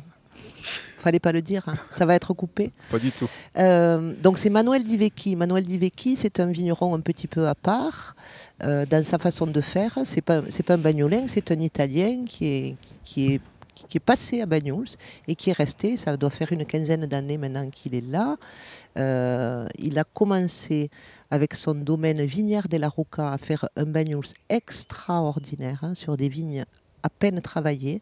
Fallait pas le dire. hein. Ça va être coupé.
Pas du tout.
Euh, donc c'est Manuel Di Vecchi. Manuel Di Vecchi, c'est un vigneron un petit peu à part euh, dans sa façon de faire. C'est pas c'est pas un bagnolin, c'est un Italien qui est qui est qui est passé à Bagnols et qui est resté. Ça doit faire une quinzaine d'années maintenant qu'il est là. Euh, il a commencé avec son domaine Vignère de la Rocca à faire un Bagnols extraordinaire hein, sur des vignes à peine travaillées.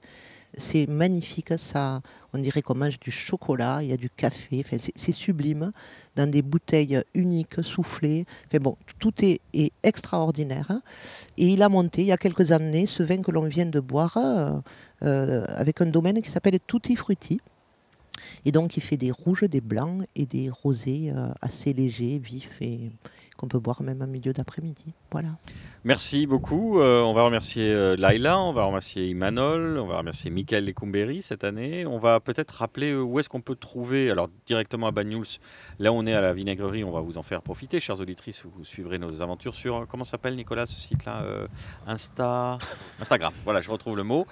C'est magnifique, ça. On dirait qu'on mange du chocolat, il y a du café, c'est sublime, dans des bouteilles uniques, soufflées. Enfin bon, tout est, est extraordinaire. hein. Et il a monté, il y a quelques années, ce vin que l'on vient de boire euh, euh, avec un domaine qui s'appelle Tutti Frutti. Et donc, il fait des rouges, des blancs et des rosés euh, assez légers, vifs et qu'on peut boire même en milieu d'après-midi. Voilà.
Merci beaucoup. Euh, on va remercier euh, Laila, on va remercier Imanol, on va remercier Michael Lecumberi cette année. On va peut-être rappeler euh, où est-ce qu'on peut trouver, alors directement à Banyuls, là on est à la vinaigrerie, on va vous en faire profiter, chères auditrices, vous suivrez nos aventures sur, comment s'appelle Nicolas ce site-là Insta... Instagram, voilà, je retrouve le mot.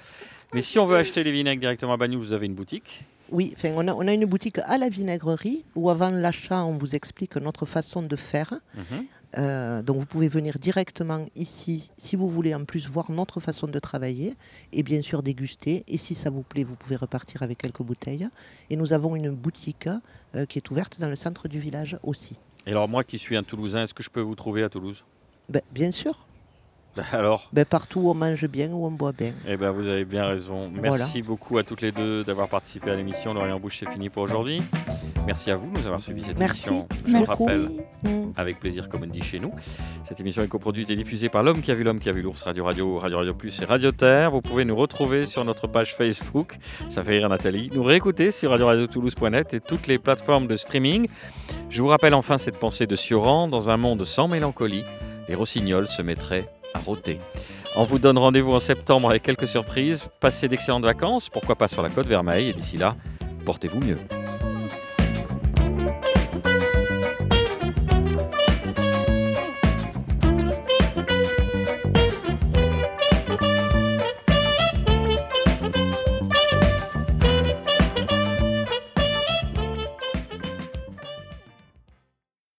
Mais si on veut acheter les vinaigres directement à Banyuls, vous avez une boutique
Oui, enfin, on, a, on a une boutique à la vinaigrerie où avant l'achat, on vous explique notre façon de faire.
Mhm.
Euh, donc vous pouvez venir directement ici si vous voulez en plus voir notre façon de travailler et bien sûr déguster. Et si ça vous plaît, vous pouvez repartir avec quelques bouteilles. Et nous avons une boutique euh, qui est ouverte dans le centre du village aussi.
Et alors moi qui suis un Toulousain, est-ce que je peux vous trouver à Toulouse?
Ben, bien sûr,
Ben Alors
ben, partout où on mange bien, où on boit bien.
Eh ben, vous avez bien raison. Merci beaucoup à toutes les deux d'avoir participé à l'émission. Lorient Bouche, c'est fini pour aujourd'hui. Merci à vous de nous avoir suivi cette
Merci.
émission. Je le
Merci.
rappelle,
Mm.
avec plaisir, comme on dit chez nous. Cette émission est coproduite et diffusée par l'homme qui a vu l'homme qui a vu l'ours, Radio Radio, Radio Radio Plus et Radio Terre. Vous pouvez nous retrouver sur notre page Facebook. Ça fait rire Nathalie. Nous réécouter sur Radio Radio Toulouse.net et toutes les plateformes de streaming. Je vous rappelle enfin cette pensée de Sioran. Dans un monde sans mélancolie, les rossignols se mettraient On vous donne rendez-vous en septembre avec quelques surprises. Passez d'excellentes vacances, pourquoi pas sur la côte Vermeille. Et d'ici là, portez-vous mieux.